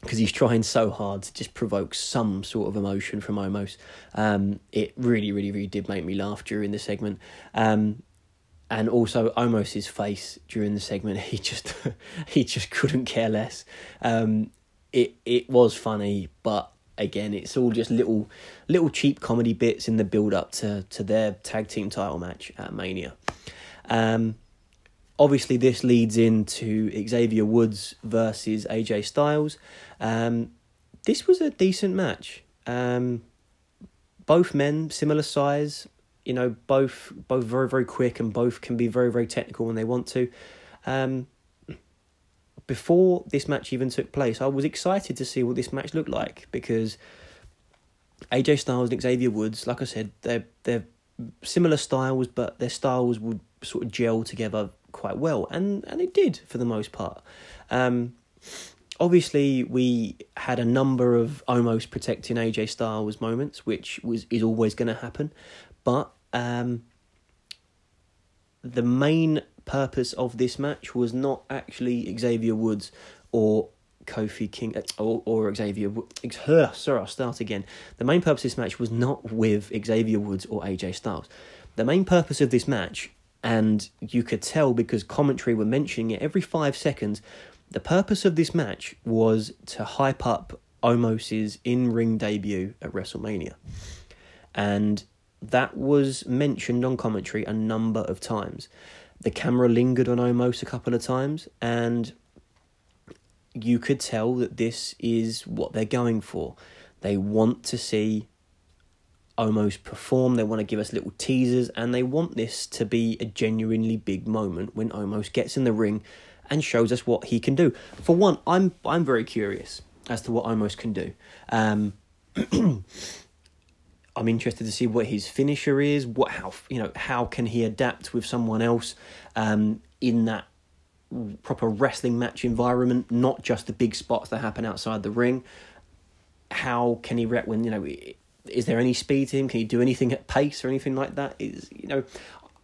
because he's trying so hard to just provoke some sort of emotion from Omos. Um, it really, really, really did make me laugh during the segment. Um, and also Omos's face during the segment, [laughs] he just he just couldn't care less. Um, it it was funny, but again, it's all just little little cheap comedy bits in the build up to to their tag team title match at Mania. Um, obviously, this leads into Xavier Woods versus AJ Styles. Um, this was a decent match. Um, both men, similar size, you know, both both very very quick and both can be very very technical when they want to. Um, before this match even took place, I was excited to see what this match looked like because AJ Styles and Xavier Woods, like I said, they're they're similar styles, but their styles would sort of gel together quite well, and and it did for the most part. Um, obviously, we had a number of almost protecting AJ Styles moments, which was is always going to happen, but um, the main purpose of this match was not actually Xavier Woods or Kofi King or, or Xavier. [laughs] Sorry, I'll start again. The main purpose of this match was not with Xavier Woods or AJ Styles. The main purpose of this match and you could tell because commentary were mentioning it every five seconds. The purpose of this match was to hype up Omos's in ring debut at WrestleMania. And that was mentioned on commentary a number of times. The camera lingered on Omos a couple of times, and you could tell that this is what they're going for. They want to see Omos perform. They want to give us little teasers, and they want this to be a genuinely big moment when Omos gets in the ring and shows us what he can do. For one, I'm I'm very curious as to what Omos can do. Um, [clears throat] I'm interested to see what his finisher is. What how you know how can he adapt with someone else um, in that proper wrestling match environment, not just the big spots that happen outside the ring. How can he rep when you know? Is there any speed to him? Can he do anything at pace or anything like that? Is you know,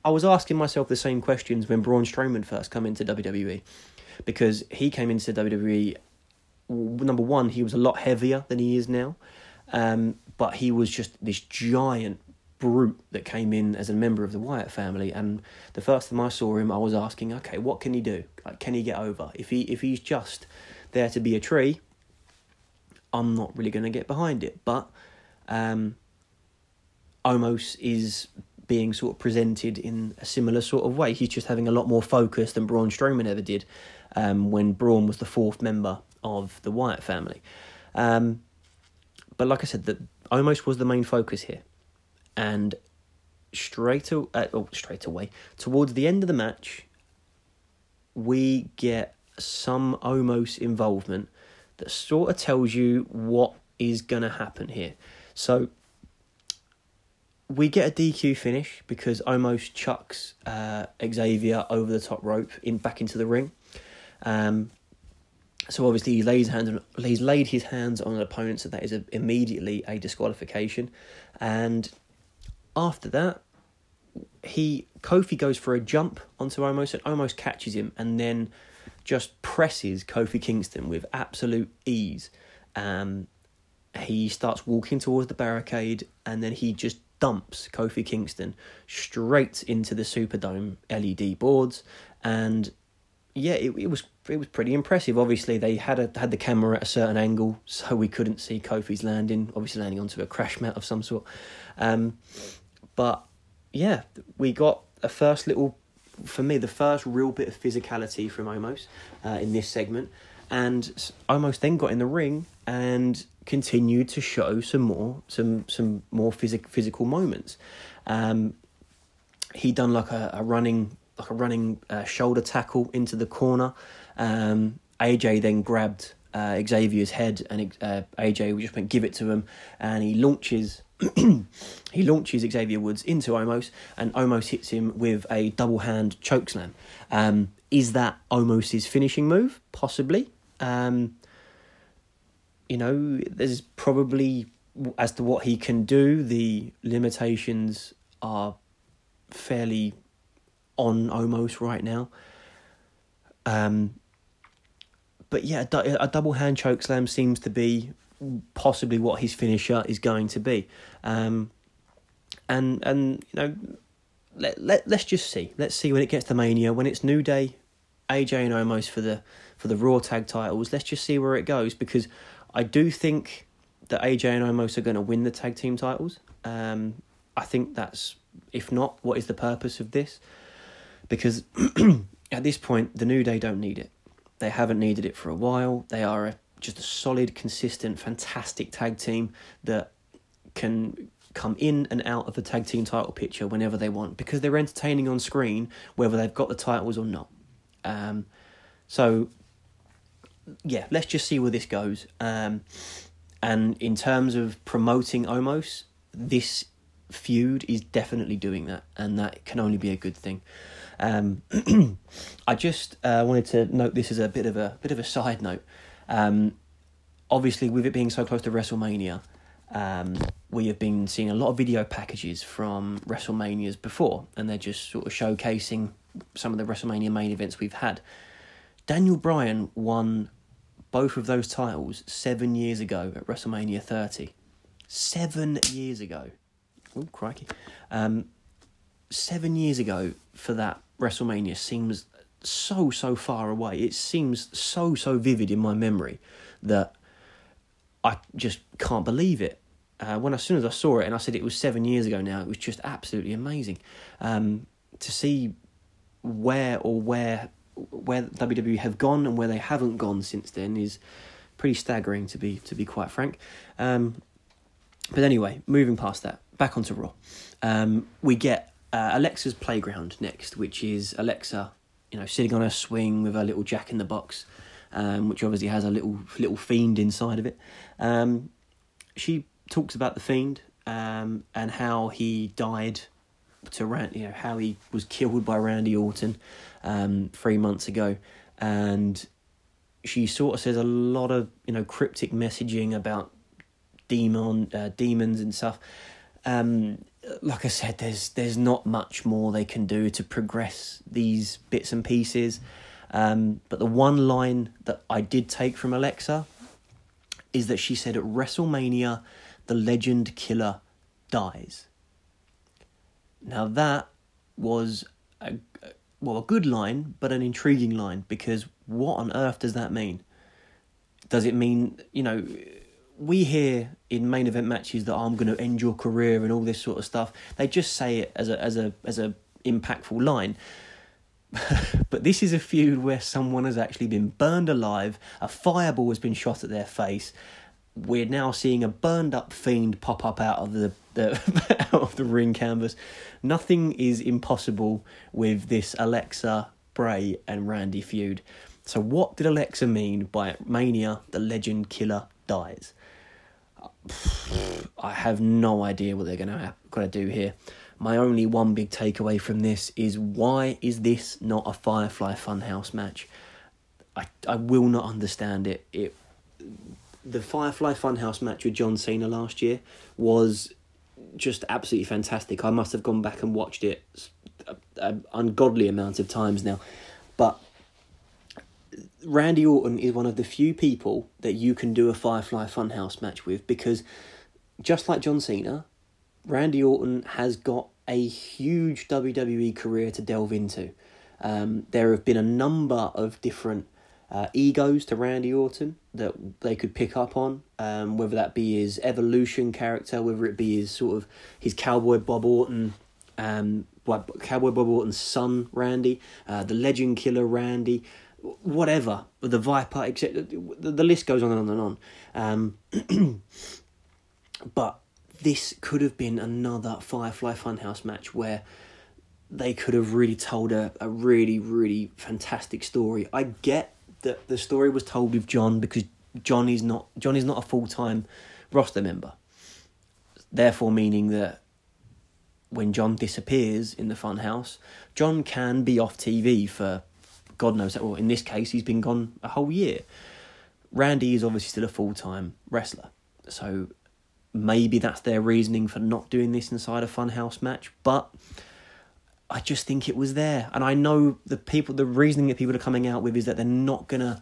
I was asking myself the same questions when Braun Strowman first came into WWE, because he came into WWE. Number one, he was a lot heavier than he is now, um, but he was just this giant brute that came in as a member of the Wyatt family. And the first time I saw him, I was asking, okay, what can he do? Can he get over? If he if he's just there to be a tree, I'm not really going to get behind it. But um, Omos is being sort of presented in a similar sort of way. He's just having a lot more focus than Braun Strowman ever did um, when Braun was the fourth member of the Wyatt family. Um, but like I said, that Omos was the main focus here and straight uh, oh, straight away towards the end of the match, we get some Omos involvement that sort of tells you what is going to happen here. So we get a DQ finish because Omos chucks uh, Xavier over the top rope in back into the ring. Um, so obviously he lays hands on, he's laid his hands on an opponent, so that is a, immediately a disqualification, and after that, he Kofi goes for a jump onto Omos and almost catches him and then just presses Kofi Kingston with absolute ease. Um, he starts walking towards the barricade and then he just dumps Kofi Kingston straight into the Superdome LED boards and yeah, it, it was it was pretty impressive. Obviously, they had a had the camera at a certain angle, so we couldn't see Kofi's landing. Obviously, landing onto a crash mat of some sort. Um, but yeah, we got a first little, for me, the first real bit of physicality from Omos uh, in this segment. And Omos then got in the ring and continued to show some more, some some more physic, physical moments. Um, he done like a, a running like a running uh, shoulder tackle into the corner. Um, AJ then grabbed uh, Xavier's head, and uh, AJ we just went give it to him, and he launches [clears throat] he launches Xavier Woods into Omos, and Omos hits him with a double hand chokeslam. Um, is that Omos's finishing move? Possibly. Um, you know, there's probably as to what he can do. The limitations are fairly on Omos right now. Um, but yeah, a, double hand choke slam seems to be possibly what his finisher is going to be. Um, and and you know, let let let's just see. Let's see when it gets to Mania when it's New Day, AJ and Omos for the for the Raw tag titles. Let's just see where it goes because I do think that AJ and Omos are going to win the tag team titles. Um, I think that's if not, what is the purpose of this? Because [clears throat] at this point, the New Day don't need it. They haven't needed it for a while. They are a just a solid, consistent, fantastic tag team that can come in and out of the tag team title picture whenever they want because they're entertaining on screen whether they've got the titles or not. Um, so yeah, let's just see where this goes. Um, and in terms of promoting Omos, this feud is definitely doing that, and that can only be a good thing. Um, [clears throat] I just uh, wanted to note this as a bit of a bit of a side note. Um, obviously, with it being so close to WrestleMania, um, we have been seeing a lot of video packages from WrestleManias before, and they're just sort of showcasing some of the WrestleMania main events we've had. Daniel Bryan won both of those titles seven years ago at WrestleMania 30. Seven years ago. Oh, crikey. Um, seven years ago for that WrestleMania seems so so far away. It seems so so vivid in my memory that I just can't believe it. Uh, when as soon as I saw it and I said it was seven years ago now, it was just absolutely amazing um, to see where or where where WWE have gone and where they haven't gone since then is pretty staggering to be to be quite frank. Um, but anyway, moving past that, back onto Raw. Um, we get uh, Alexa's playground next, which is Alexa you know, sitting on a swing with a little jack in the box, um, which obviously has a little little fiend inside of it. Um, she talks about the fiend um, and how he died to Randy, you know, how he was killed by Randy Orton um, three months ago, and she sort of says a lot of you know cryptic messaging about demon uh, demons and stuff. Um, like I said, there's there's not much more they can do to progress these bits and pieces. Um, but the one line that I did take from Alexa is that she said at WrestleMania, the legend killer dies. Now that was a well a good line, but an intriguing line because what on earth does that mean? Does it mean you know? We hear in main event matches that I'm going to end your career and all this sort of stuff. They just say it as a as a as a impactful line. [laughs] but this is a feud where someone has actually been burned alive, a fireball has been shot at their face. We're now seeing a burned up fiend pop up out of the, the [laughs] out of the ring canvas. Nothing is impossible with this Alexa, Bray, and Randy feud. So, what did Alexa mean by Mania? The legend killer dies. [sighs] I have no idea what they're going to going to do here. My only one big takeaway from this is why is this not a Firefly Funhouse match? I I will not understand it. It the Firefly Funhouse match with John Cena last year was just absolutely fantastic. I must have gone back and watched it an ungodly amount of times now, but Randy Orton is one of the few people that you can do a Firefly Funhouse match with because just like John Cena, Randy Orton has got a huge WWE career to delve into. Um, there have been a number of different uh, egos to Randy Orton that they could pick up on, um, whether that be his evolution character, whether it be his sort of his cowboy Bob Orton, um, cowboy Bob Orton's son Randy, uh, the legend killer Randy, whatever, the Viper, etc. The, the list goes on and on and on. Um, [clears throat] but this could have been another Firefly Funhouse match where they could have really told a, a really, really fantastic story. I get that the story was told with John because John is not John is not a full time roster member. Therefore meaning that when John disappears in the funhouse, John can be off TV for God knows that. Well, in this case, he's been gone a whole year. Randy is obviously still a full time wrestler, so maybe that's their reasoning for not doing this inside a funhouse match. But I just think it was there, and I know the people. The reasoning that people are coming out with is that they're not gonna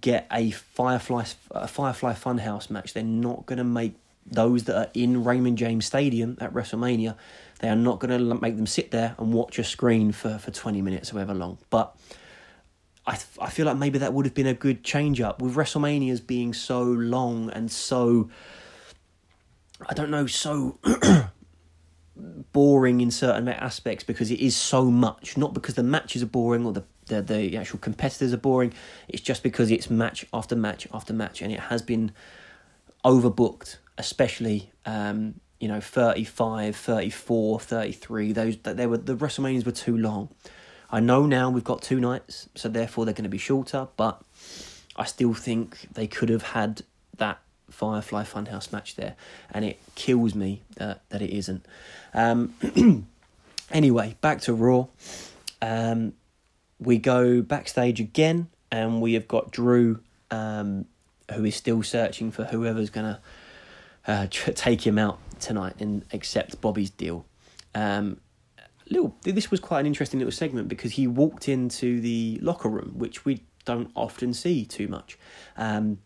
get a Firefly a Firefly Funhouse match. They're not gonna make those that are in Raymond James Stadium at WrestleMania. They are not going to make them sit there and watch a screen for, for 20 minutes, however long. But I, I feel like maybe that would have been a good change up with WrestleManias being so long and so I don't know so [clears throat] boring in certain aspects because it is so much. Not because the matches are boring or the, the the actual competitors are boring. It's just because it's match after match after match and it has been overbooked especially um, you know 35 34 33 those that they were the WrestleManias were too long. I know now we've got two nights, so therefore they're going to be shorter, but I still think they could have had that Firefly Funhouse match there, and it kills me that, that it isn't. Um, [clears throat] anyway, back to Raw. Um, we go backstage again, and we have got Drew, um, who is still searching for whoever's going to uh, [laughs] take him out tonight and accept Bobby's deal. Um, little this was quite an interesting little segment because he walked into the locker room, which we don't often see too much. Um,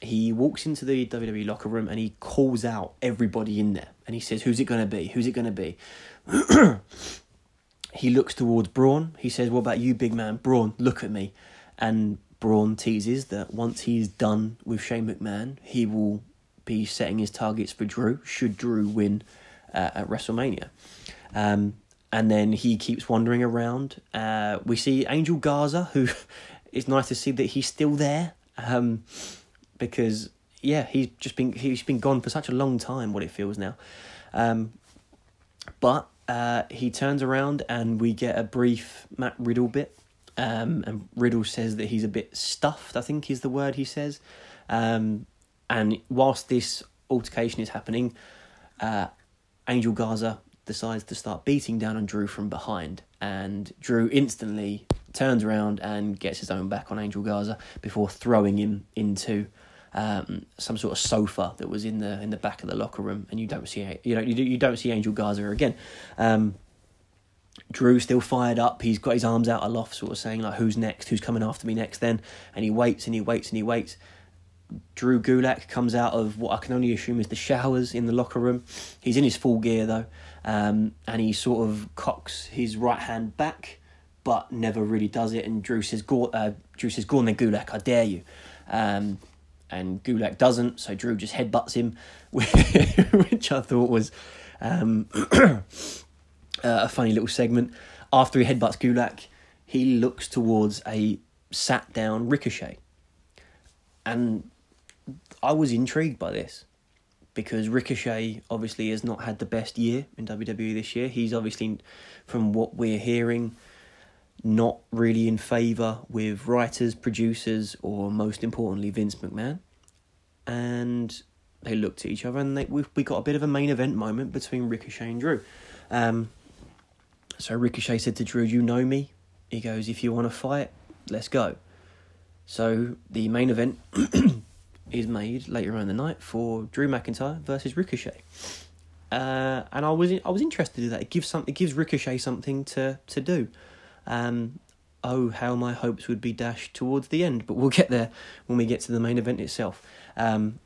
he walks into the WWE locker room and he calls out everybody in there and he says, "Who's it going to be? Who's it going to be?" [clears throat] he looks towards Braun. He says, "What about you, big man? Braun, look at me." And Braun teases that once he's done with Shane McMahon, he will be setting his targets for Drew. Should Drew win uh, at WrestleMania? Um, and then he keeps wandering around. Uh, we see Angel Garza, who [laughs] it's nice to see that he's still there, um, because yeah, he's just been he's been gone for such a long time. What it feels now, um, but uh, he turns around and we get a brief Matt Riddle bit. Um, and Riddle says that he's a bit stuffed. I think is the word he says. Um, and whilst this altercation is happening, uh, Angel Garza decides to start beating down on Drew from behind, and Drew instantly turns around and gets his own back on Angel Garza before throwing him into um, some sort of sofa that was in the in the back of the locker room, and you don't see you you, you don't see Angel Garza again. Um, Drew still fired up. He's got his arms out aloft, sort of saying like, "Who's next? Who's coming after me next?" Then, and he waits and he waits and he waits. Drew Gulak comes out of what I can only assume is the showers in the locker room. He's in his full gear though, um, and he sort of cocks his right hand back, but never really does it. And Drew says, "Go, uh, Drew says, go on then, Gulak, I dare you." Um, and Gulak doesn't, so Drew just headbutts him, [laughs] which I thought was um, [clears throat] uh, a funny little segment. After he headbutts Gulak, he looks towards a sat down Ricochet. And I was intrigued by this because Ricochet obviously has not had the best year in WWE this year. He's obviously, from what we're hearing, not really in favour with writers, producers, or most importantly, Vince McMahon. And they looked at each other and they, we we got a bit of a main event moment between Ricochet and Drew. Um, so Ricochet said to Drew, You know me? He goes, If you want to fight, let's go. So the main event [clears throat] is made later on in the night for Drew McIntyre versus Ricochet. Uh, and I was I was interested in that. It gives some it gives Ricochet something to to do. Um, oh, how my hopes would be dashed towards the end, but we'll get there when we get to the main event itself. Um,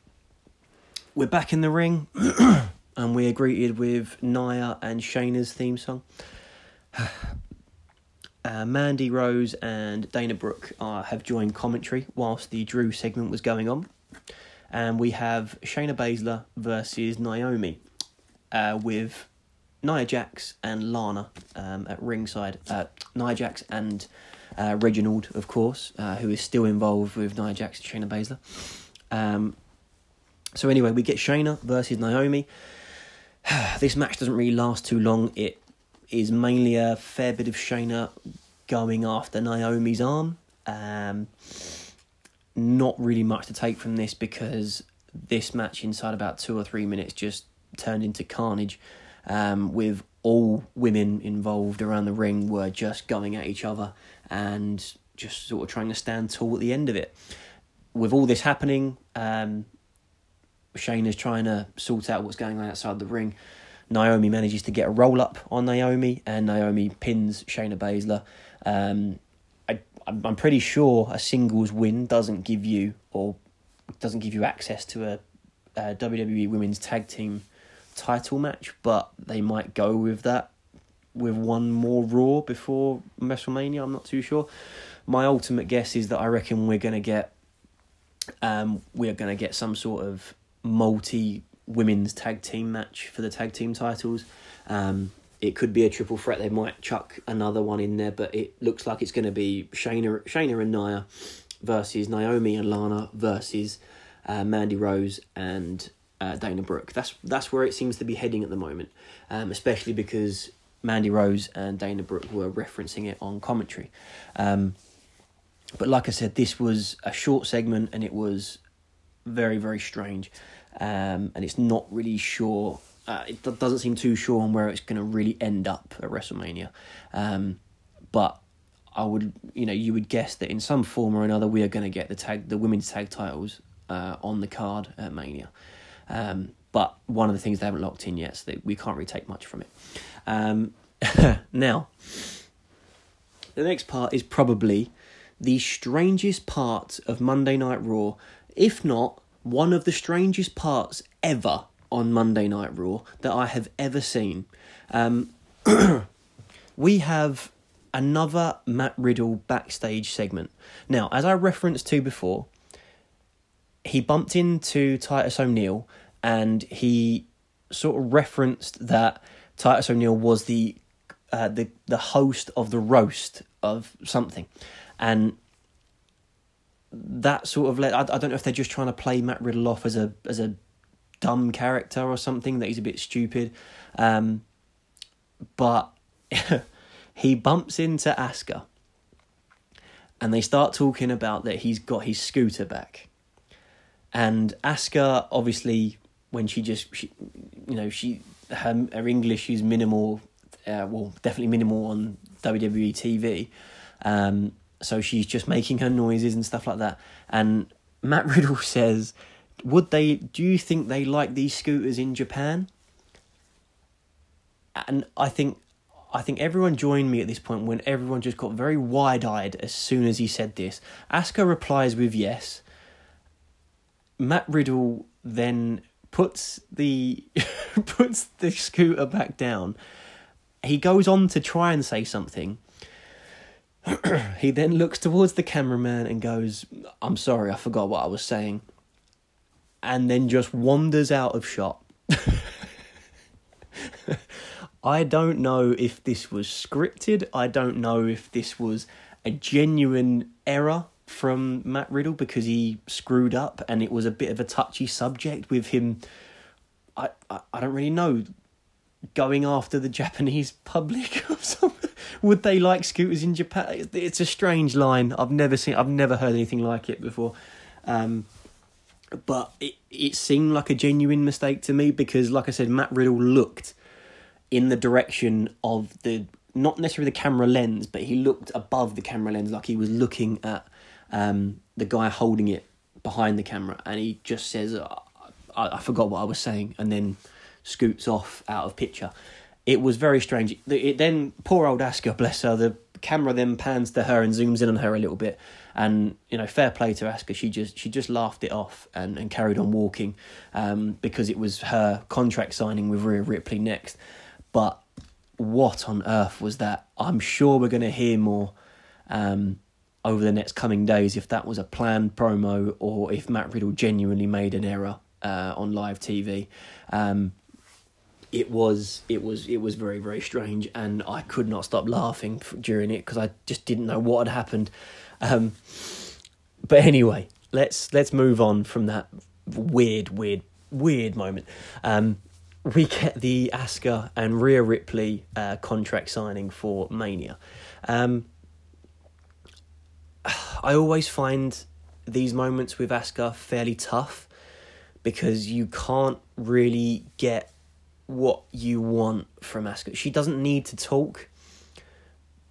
we're back in the ring, [clears throat] and we are greeted with Nia and Shayna's theme song. [sighs] Uh, Mandy Rose and Dana Brooke uh, have joined commentary whilst the Drew segment was going on. And we have Shayna Baszler versus Naomi uh, with Nia Jax and Lana um, at ringside. Uh, Nia Jax and uh, Reginald, of course, uh, who is still involved with Nia Jax and Shayna Baszler. Um, so anyway, we get Shayna versus Naomi. [sighs] this match doesn't really last too long. It is mainly a fair bit of Shayna going after Naomi's arm. Um, not really much to take from this because this match inside about two or three minutes just turned into carnage um, with all women involved around the ring were just going at each other and just sort of trying to stand tall at the end of it. With all this happening, um, Shane is trying to sort out what's going on outside the ring. Naomi manages to get a roll up on Naomi, and Naomi pins Shayna Baszler. Um, I, I'm pretty sure a singles win doesn't give you or doesn't give you access to a, a WWE Women's Tag Team title match, but they might go with that with one more Raw before WrestleMania. I'm not too sure. My ultimate guess is that I reckon we're gonna get um, we're gonna get some sort of multi women's tag team match for the tag team titles. Um, it could be a triple threat. They might chuck another one in there, but it looks like it's going to be Shayna, Shayna and Nia versus Naomi and Lana versus uh, Mandy Rose and uh, Dana Brooke. That's that's where it seems to be heading at the moment, um, especially because Mandy Rose and Dana Brooke were referencing it on commentary. Um, but like I said, this was a short segment and it was very very strange um, and it's not really sure. Uh, it doesn't seem too sure on where it's going to really end up at WrestleMania, um, but I would, you know, you would guess that in some form or another we are going to get the tag, the women's tag titles uh, on the card at Mania. Um, but one of the things they haven't locked in yet, so we can't really take much from it. Um, [laughs] now, the next part is probably the strangest part of Monday Night Raw, if not one of the strangest parts ever on Monday Night Raw that I have ever seen. Um, [clears throat] we have another Matt Riddle backstage segment. Now, as I referenced to before, he bumped into Titus O'Neil and he sort of referenced that Titus O'Neil was the uh, the the host of the roast of something, and that sort of let I, I don't know if they're just trying to play Matt Riddle off as a as a dumb character or something that he's a bit stupid, um, but [laughs] he bumps into Asuka, and they start talking about that he's got his scooter back, and Asuka obviously when she just she, you know she her her English is minimal, uh, well definitely minimal on WWE TV, um, so she's just making her noises and stuff like that. And Matt [laughs] Riddle says, "Would they? Do you think they like these scooters in Japan?" And I think I think everyone joined me at this point when everyone just got very wide eyed as soon as he said this. Asuka replies with yes. Matt Riddle then puts the [laughs] puts the scooter back down. He goes on to try and say something. [clears throat] he then looks towards the cameraman and goes, I'm sorry, I forgot what I was saying. And then just wanders out of shot. [laughs] I don't know if this was scripted. I don't know if this was a genuine error from Matt Riddle because he screwed up and it was a bit of a touchy subject with him. I, I, I don't really know. Going after the Japanese [laughs] public. Would they like scooters in Japan? It's a strange line. I've never seen. I've never heard anything like it before. Um, but it it seemed like a genuine mistake to me because, like I said, Matt Riddle looked in the direction of the not necessarily the camera lens, but he looked above the camera lens, like he was looking at um, the guy holding it behind the camera, and he just says, I, I forgot what I was saying," and then scoots off out of picture. It was very strange. It then poor old Asuka, bless her. The camera then pans to her and zooms in on her a little bit, and you know, fair play to Asuka. She just she just laughed it off and, and carried on walking, um, because it was her contract signing with Rhea Ripley next. But what on earth was that? I'm sure we're going to hear more um, over the next coming days if that was a planned promo or if Matt Riddle genuinely made an error uh, on live TV. Um, it was it was it was very very strange, and I could not stop laughing during it because I just didn't know what had happened. Um, but anyway, let's let's move on from that weird weird weird moment. Um, we get the Asuka and Rhea Ripley uh, contract signing for Mania. Um, [sighs] I always find these moments with Asuka fairly tough because you can't really get what you want from Asuka. She doesn't need to talk,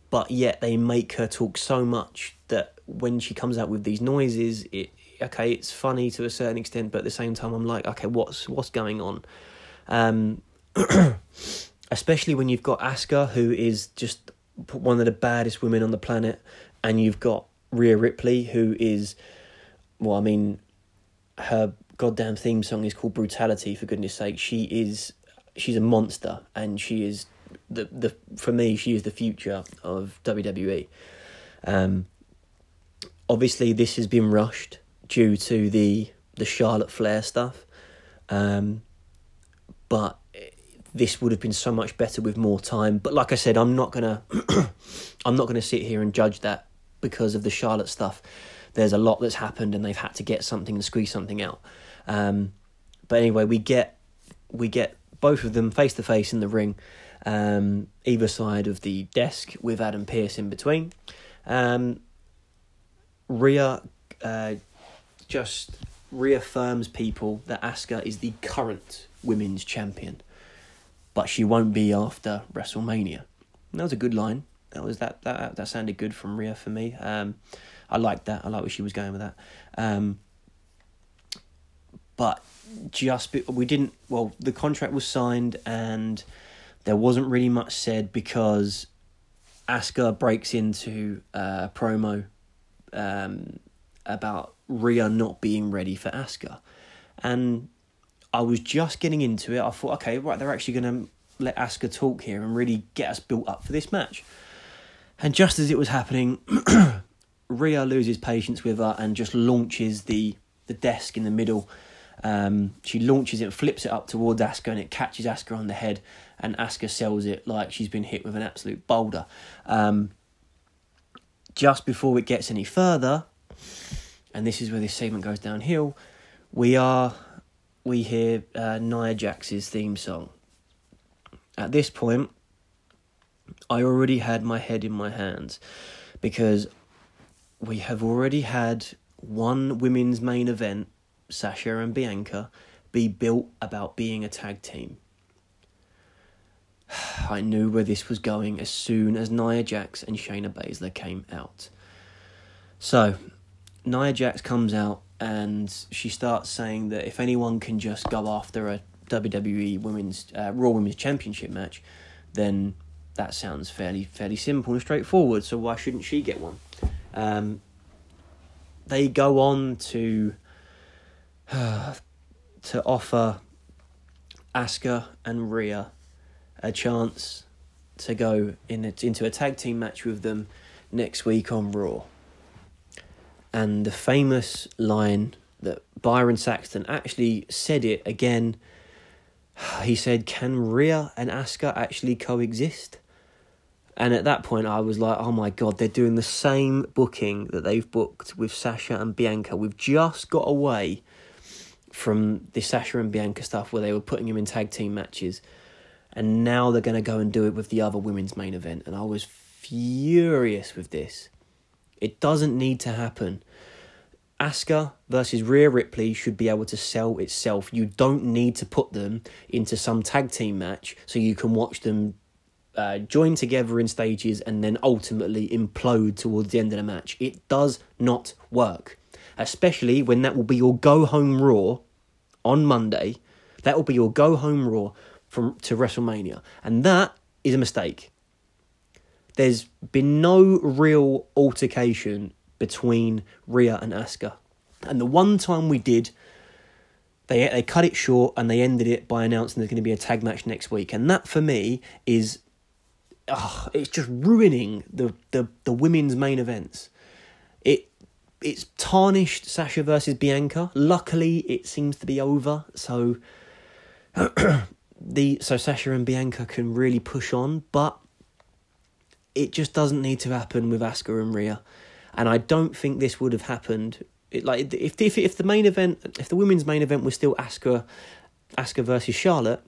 but yet they make her talk so much that when she comes out with these noises, it okay, it's funny to a certain extent, but at the same time, I'm like, okay, what's what's going on? Um, [clears throat] especially when you've got Asuka, who is just one of the baddest women on the planet, and you've got Rhea Ripley, who is, well, I mean, her goddamn theme song is called Brutality. For goodness' sake, she is, she's a monster, and she is the the for me, she is the future of WWE. Um, obviously, this has been rushed due to the the Charlotte Flair stuff. Um, but this would have been so much better with more time. But like I said, I'm not gonna [clears throat] I'm not gonna sit here and judge that because of the Charlotte stuff. There's a lot that's happened, and they've had to get something and squeeze something out. Um, but anyway, we get we get both of them face to face in the ring, um, either side of the desk with Adam Pearce in between. Um, Rhea uh, just reaffirms people that Asuka is the current women's champion, but she won't be after WrestleMania. That was a good line. That was that that that sounded good from Rhea for me. Um, I liked that. I like where she was going with that. Um, but just we didn't. Well, the contract was signed and there wasn't really much said because Asuka breaks into a promo um, about Rhea not being ready for Asuka, and I was just getting into it. I thought, okay, right, they're actually going to let Asuka talk here and really get us built up for this match. And just as it was happening, [clears throat] Rhea loses patience with her and just launches the, the desk in the middle. Um, she launches it, and flips it up towards Asuka, and it catches Asuka on the head. And Asuka sells it like she's been hit with an absolute boulder. Um, just before it gets any further, and this is where this segment goes downhill, we are we hear uh, Nia Jax's theme song. At this point, I already had my head in my hands because we have already had one women's main event, Sasha and Bianca, be built about being a tag team. [sighs] I knew where this was going as soon as Nia Jax and Shayna Baszler came out. So, Nia Jax comes out and she starts saying that if anyone can just go after a WWE Women's uh, Raw Women's Championship match, then that sounds fairly fairly simple and straightforward. So why shouldn't she get one? Um, they go on to uh, [sighs] to offer Asuka and Rhea a chance to go in a, into a tag team match with them next week on Raw. And the famous line that Byron Saxton actually said it again. [sighs] He said, "Can Rhea and Asuka actually coexist?" And at that point, I was like, "Oh my god, they're doing the same booking that they've booked with Sasha and Bianca. We've just got away from the Sasha and Bianca stuff where they were putting them in tag team matches." and now they're going to go and do it with the other women's main event. And I was furious with this. It doesn't need to happen. Asuka versus Rhea Ripley should be able to sell itself. You don't need to put them into some tag team match so you can watch them uh, join together in stages and then ultimately implode towards the end of the match. It does not work, especially when that will be your go home Raw on Monday. That will be your go home Raw from to WrestleMania, and that is a mistake. There's been no real altercation between Rhea and Asuka, and the one time we did, they they cut it short and they ended it by announcing there's going to be a tag match next week, and that for me is, oh, it's just ruining the the the women's main events. It it's tarnished Sasha versus Bianca. Luckily, it seems to be over, so [clears throat] the so Sasha and Bianca can really push on, but it just doesn't need to happen with Asuka and Rhea, and I don't think this would have happened. It, like if if if the main event, if the women's main event was still Asuka, Asuka versus Charlotte,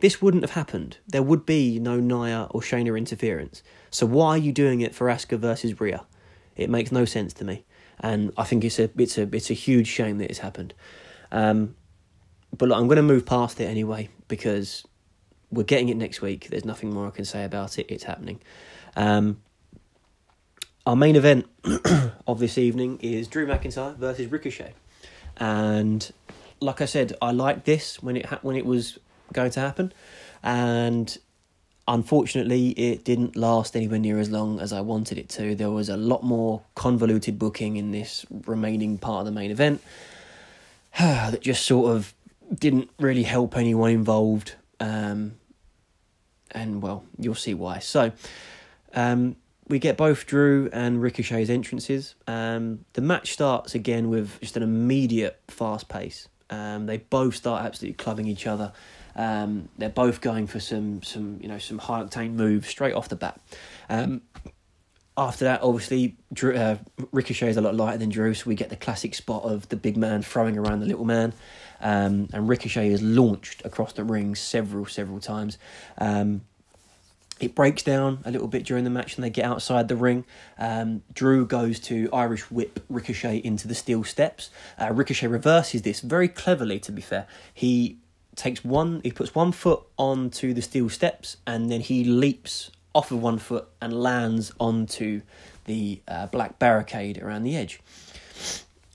this wouldn't have happened. There would be no Nia or Shayna interference. So why are you doing it for Asuka versus Rhea? It makes no sense to me, and I think it's a it's a it's a huge shame that it's happened. Um, but look, I'm going to move past it anyway because we're getting it next week. There's nothing more I can say about it. It's happening. Um, our main event [clears throat] of this evening is Drew McIntyre versus Ricochet, and like I said, I liked this when it ha- when it was going to happen, and unfortunately, it didn't last anywhere near as long as I wanted it to. There was a lot more convoluted booking in this remaining part of the main event [sighs] that just sort of didn't really help anyone involved. Um, and well, you'll see why. So, um, we get both Drew and Ricochet's entrances. Um, the match starts again with just an immediate fast pace. Um, they both start absolutely clubbing each other. Um, they're both going for some some you know some high octane moves straight off the bat. Um, after that, obviously, Drew, uh, Ricochet is a lot lighter than Drew, so we get the classic spot of the big man throwing around the little man. Um, and Ricochet is launched across the ring several, several times. Um, it breaks down a little bit during the match and they get outside the ring. Um, Drew goes to Irish whip Ricochet into the steel steps. Uh, Ricochet reverses this very cleverly, to be fair. He takes one, he puts one foot onto the steel steps and then he leaps off of one foot and lands onto the uh, black barricade around the edge.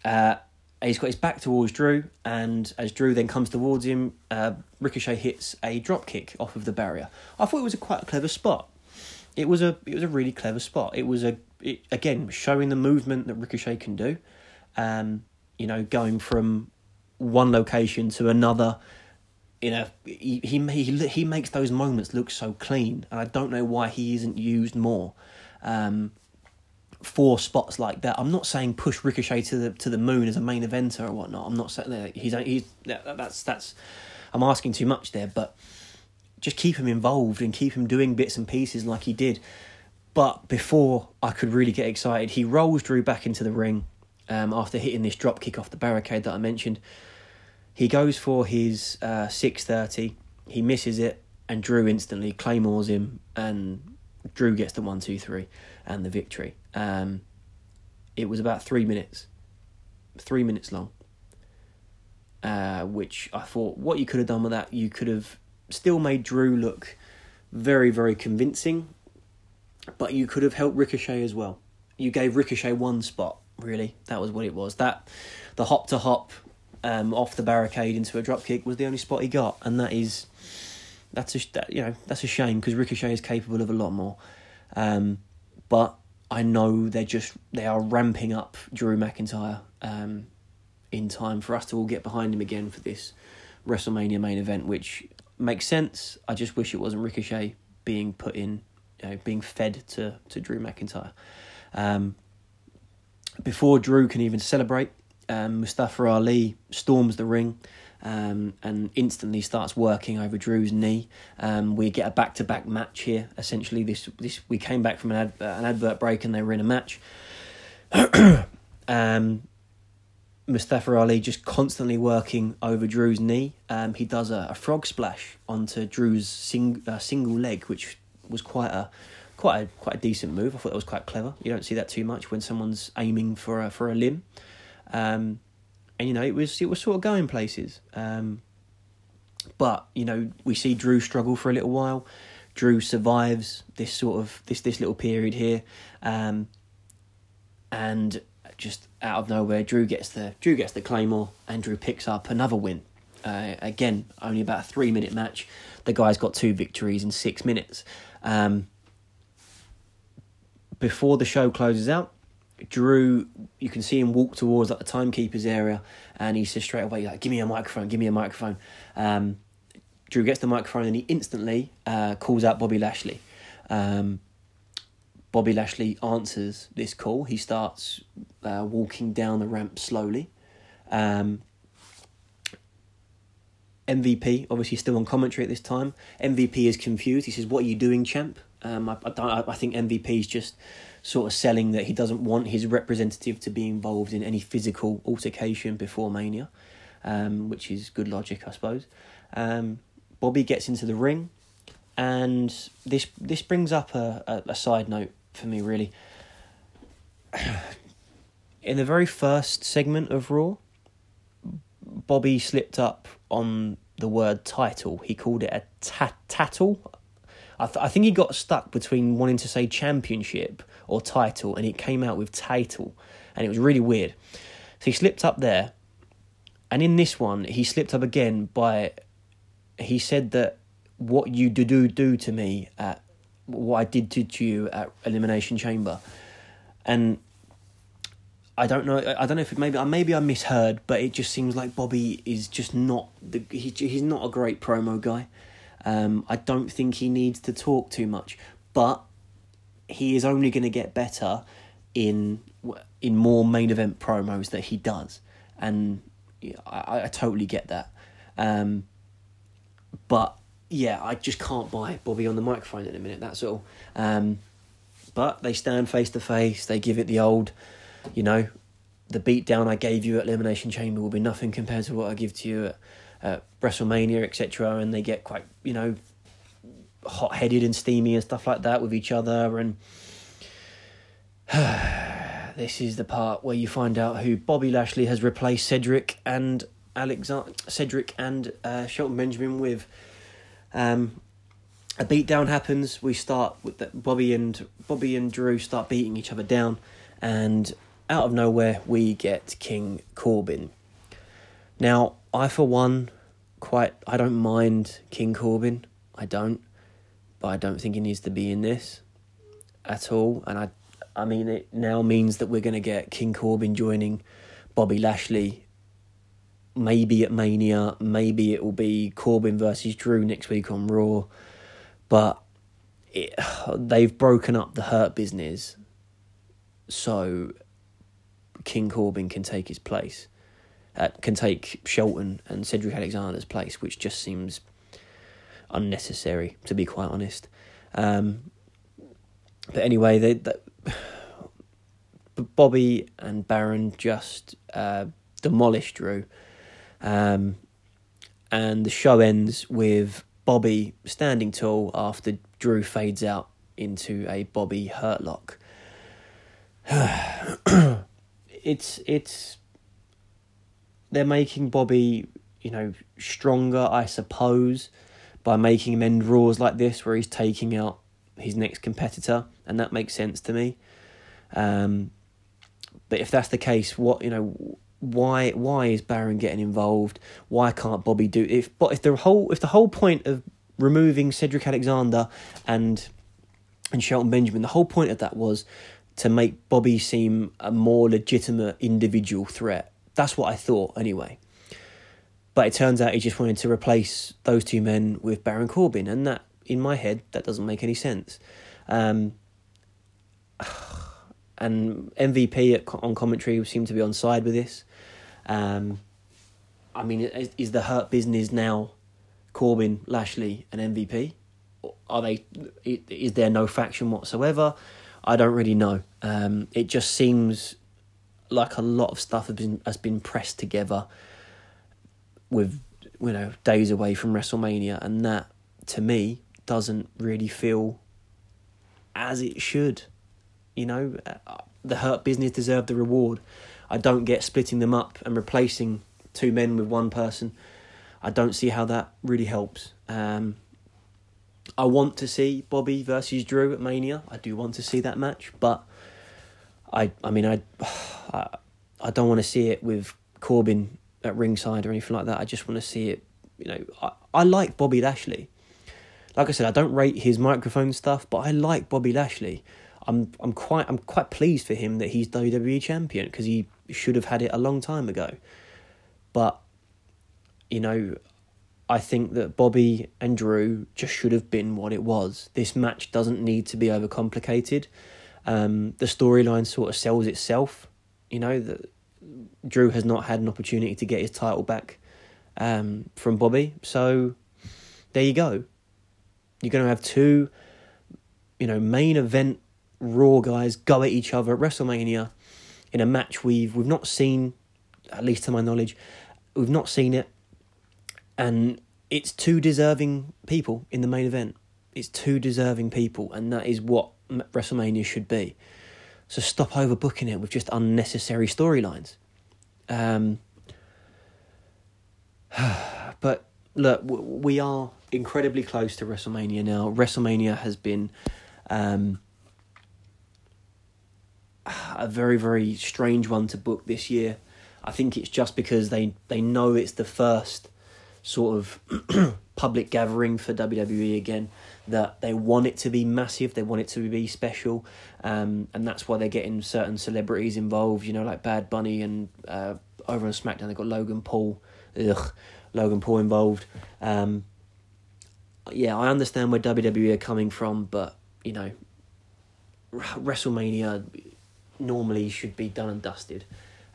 Uh, he's got his back towards Drew, and as Drew then comes towards him, uh, Ricochet hits a drop kick off of the barrier. I thought it was a quite a clever spot. It was a it was a really clever spot. It was a it, again showing the movement that Ricochet can do. Um, you know, going from one location to another. You know, he he he, makes those moments look so clean, and I don't know why he isn't used more. Um, for spots like that. I'm not saying push Ricochet to the to the moon as a main eventer or whatnot. I'm not saying that he's he's that's that's I'm asking too much there, but just keep him involved and keep him doing bits and pieces like he did. But before I could really get excited, he rolls Drew back into the ring um, after hitting this drop kick off the barricade that I mentioned. He goes for his uh, 630. He misses it, and Drew instantly claymores him, and Drew gets the one, two, three, and the victory. Um, it was about three minutes, three minutes long. uh, which I thought what you could have done with that, you could have still made Drew look very, very convincing, but you could have helped Ricochet as well. You gave Ricochet one spot, really. That was what it was. That the hop to hop um, off the barricade into a dropkick was the only spot he got, and that is that's a that, you know that's a shame because Ricochet is capable of a lot more. Um, but I know they're just they are ramping up Drew McIntyre um, in time for us to all get behind him again for this WrestleMania main event, which makes sense. I just wish it wasn't Ricochet being put in, you know, being fed to to Drew McIntyre. Um, before Drew can even celebrate, um, Mustafa Ali storms the ring um, and instantly starts working over Drew's knee. Um, we get a back to back match here. Essentially, this this we came back from an, ad, uh, an advert break and they were in a match. [coughs] um, Mustafa Ali just constantly working over Drew's knee. Um, he does a, a, frog splash onto Drew's sing, uh, single leg, which was quite a quite a quite a decent move. I thought that was quite clever. You don't see that too much when someone's aiming for a for a limb. Um, and you know it was it was sort of going places. Um, but you know we see Drew struggle for a little while. Drew survives this sort of this this little period here, um, and just out of nowhere, Drew gets the Drew gets the claymore, and Drew picks up another win. Uh, again, only about a three minute match. The guy's got two victories in six minutes. Um, before the show closes out, Drew, you can see him walk towards like the timekeeper's area, and he says straight away, like, "Give me a microphone, give me a microphone." Um, Drew gets the microphone, and he instantly uh, calls out Bobby Lashley. Um, Bobby Lashley answers this call. He starts uh, walking down the ramp slowly. Um, MVP, obviously, still on commentary at this time. MVP is confused. He says, "What are you doing, champ?" Um, I, I, I think MVP is just sort of selling that he doesn't want his representative to be involved in any physical altercation before Mania, um, which is good logic, I suppose. Um, Bobby gets into the ring, and this this brings up a, a, a side note for me, really. [sighs] In the very first segment of Raw, Bobby slipped up on the word title. He called it a tat- tattle. I, th- I think he got stuck between wanting to say championship or title, and it came out with title, and it was really weird. So he slipped up there, and in this one, he slipped up again by he said that what you do do do to me at what I did to you at Elimination Chamber, and I don't know. I don't know if it maybe I maybe I misheard, but it just seems like Bobby is just not the he, he's not a great promo guy. Um, I don't think he needs to talk too much, but he is only going to get better in in more main event promos that he does, and I, I totally get that. Um, but yeah, I just can't buy Bobby on the microphone in a minute. That's all. Um, but they stand face to face. They give it the old, you know, the beatdown I gave you at Elimination Chamber will be nothing compared to what I give to you at, at WrestleMania, etc. And they get quite, you know, hot headed and steamy and stuff like that with each other. And [sighs] this is the part where you find out who Bobby Lashley has replaced Cedric and Alexander, Cedric and uh, Shelton Benjamin with. Um, a beatdown happens. We start with the, Bobby and Bobby and Drew start beating each other down, and out of nowhere we get King Corbin. Now, I for one, quite I don't mind King Corbin. I don't but I don't think he needs to be in this at all. And I, I mean, it now means that we're going to get King Corbin joining Bobby Lashley. Maybe at Mania, maybe it will be Corbin versus Drew next week on Raw, but it, [sighs] they've broken up the Hurt business, so King Corbin can take his place, uh, can take Shelton and Cedric Alexander's place, which just seems unnecessary, to be quite honest. Um, but anyway, they, they, [sighs] Bobby and Baron just uh, demolished Drew. Um, and the show ends with Bobby standing tall after Drew fades out into a Bobby Hurtlock. [sighs] it's it's they're making Bobby, you know, stronger, I suppose, by making him end Raws like this, where he's taking out his next competitor, and that makes sense to me. Um, but if that's the case, what you know, why why is Baron getting involved? Why can't Bobby do if but if the whole if the whole point of removing Cedric Alexander and and Shelton Benjamin, the whole point of that was to make Bobby seem a more legitimate individual threat. That's what I thought anyway. But it turns out he just wanted to replace those two men with Baron Corbin, and that in my head that doesn't make any sense. Um, [sighs] and MVP at, on commentary seemed to be on side with this. Um, I mean, is, is, the hurt business now Corbin, Lashley, and MVP? Are they? Is there no faction whatsoever? I don't really know. Um, it just seems like a lot of stuff has been has been pressed together with you know days away from WrestleMania, and that to me doesn't really feel as it should. You know, uh, the Hurt Business deserve the reward. I don't get splitting them up and replacing two men with one person. I don't see how that really helps. Um, I want to see Bobby versus Drew at Mania. I do want to see that match, but I I mean I [sighs] I, I don't want to see it with Corbin at ringside or anything like that. I just want to see it. You know, I, I like Bobby Lashley. Like I said, I don't rate his microphone stuff, but I like Bobby Lashley. I'm I'm quite I'm quite pleased for him that he's WWE champion because he should have had it a long time ago. But you know, I think that Bobby and Drew just should have been what it was. This match doesn't need to be overcomplicated. Um, the storyline sort of sells itself. You know that Drew has not had an opportunity to get his title back um, from Bobby, so there you go. You're going to have two, you know, main event Raw guys go at each other at WrestleMania in a match we've we've not seen, at least to my knowledge, we've not seen it, and it's two deserving people in the main event. It's two deserving people, and that is what WrestleMania should be. So stop overbooking it with just unnecessary storylines. Um, [sighs] but look, we are incredibly close to WrestleMania now. WrestleMania has been um, a very very strange one to book this year. I think it's just because they they know it's the first sort of [clears throat] public gathering for WWE again that they want it to be massive, they want it to be special, um, and that's why they're getting certain celebrities involved. You know, like Bad Bunny and uh, over on SmackDown they've got Logan Paul, ugh, Logan Paul involved. Um, yeah, I understand where WWE are coming from, but you know, WrestleMania normally should be done and dusted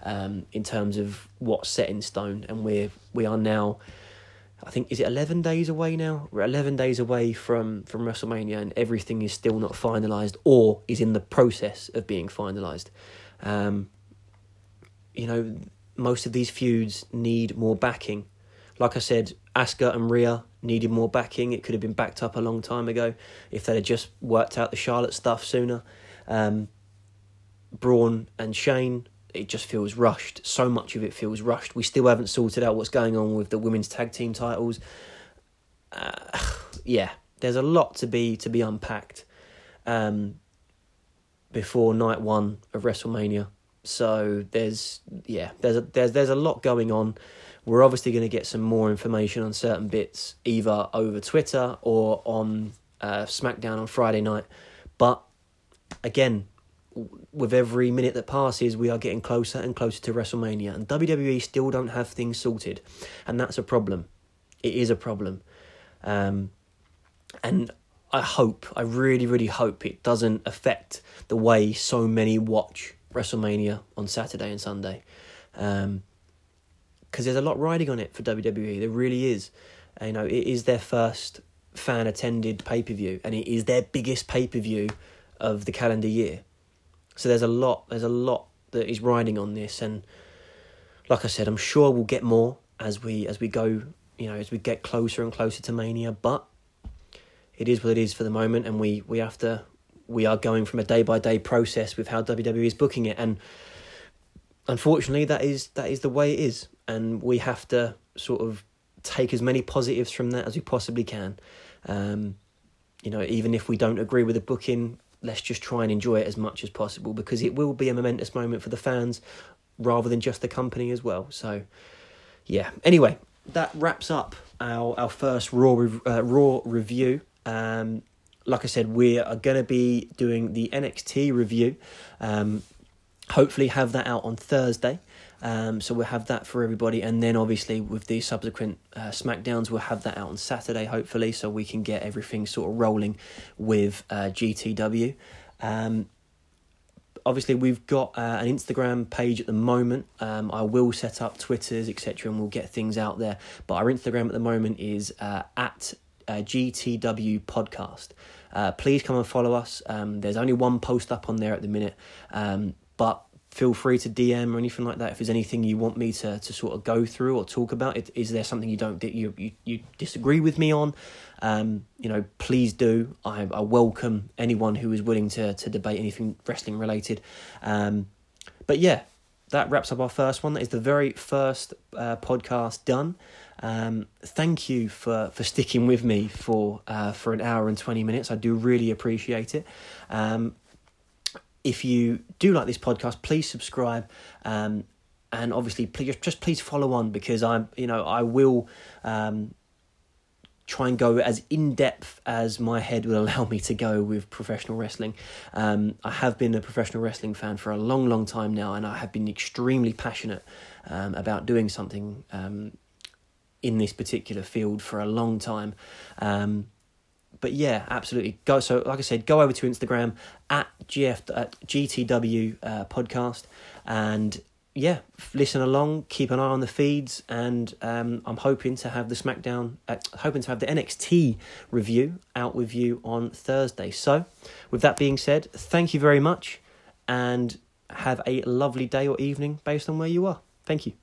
um, in terms of what's set in stone, and we're we are now. I think is it eleven days away now? We're eleven days away from from WrestleMania, and everything is still not finalized or is in the process of being finalized. Um, you know, most of these feuds need more backing. Like I said, Asuka and Rhea needed more backing. It could have been backed up a long time ago if they'd have just worked out the Charlotte stuff sooner. Um, Braun and Shane, it just feels rushed. So much of it feels rushed. We still haven't sorted out what's going on with the women's tag team titles. Uh, [sighs] yeah, there's a lot to be to be unpacked um, before night one of WrestleMania. So there's yeah, there's a, there's there's a lot going on. We're obviously going to get some more information on certain bits either over Twitter or on uh, SmackDown on Friday night. But again, with every minute that passes, we are getting closer and closer to WrestleMania, and WWE still don't have things sorted, and that's a problem. It is a problem, um, and I hope, I really, really hope it doesn't affect the way so many watch WrestleMania on Saturday and Sunday, because um, there's a lot riding on it for WWE. There really is. You know, it is their first fan attended pay per view, and it is their biggest pay per view of the calendar year. So there's a lot, there's a lot that is riding on this, and like I said, I'm sure we'll get more as we as we go, you know, as we get closer and closer to Mania. But it is what it is for the moment, and we we have to we are going from a day by day process with how WWE is booking it, and unfortunately, that is that is the way it is, and we have to sort of take as many positives from that as we possibly can. Um, you know, even if we don't agree with the booking, let's just try and enjoy it as much as possible because it will be a momentous moment for the fans rather than just the company as well. So, yeah. Anyway, that wraps up our our first raw uh, raw review. Um, like I said, we are going to be doing the NXT review. Um, hopefully, have that out on Thursday. Um, so we'll have that for everybody, and then obviously with the subsequent uh, Smackdowns, we'll have that out on Saturday, hopefully, so we can get everything sort of rolling with uh, GTW. Um, obviously, we've got uh, an Instagram page at the moment. Um, I will set up Twitters, etc., and we'll get things out there. But our Instagram at the moment is uh, at uh, GTW Podcast. Uh, please come and follow us. Um, there's only one post up on there at the minute, um, but feel free to DM or anything like that. If there's anything you want me to, to sort of go through or talk about, it, is there something you don't you you, you disagree with me on? Um, you know, please do. I, I welcome anyone who is willing to to debate anything wrestling related. Um, but yeah, that wraps up our first one. That is the very first uh, podcast done. Um, thank you for, for sticking with me for uh, for an hour and twenty minutes. I do really appreciate it. Um, if you do like this podcast, please subscribe. Um, and obviously, please just please follow on because I'm, you know, I will um, try and go as in depth as my head will [laughs] allow me to go with professional wrestling. Um, I have been a professional wrestling fan for a long, long time now, and I have been extremely passionate um, about doing something um, in this particular field for a long time. Um, but yeah, absolutely. Go so like I said, go over to Instagram at GF at GTW uh, podcast and yeah, listen along, keep an eye on the feeds, and um, I'm hoping to have the SmackDown, uh, hoping to have the NXT review out with you on Thursday. So, with that being said, thank you very much, and have a lovely day or evening based on where you are. Thank you.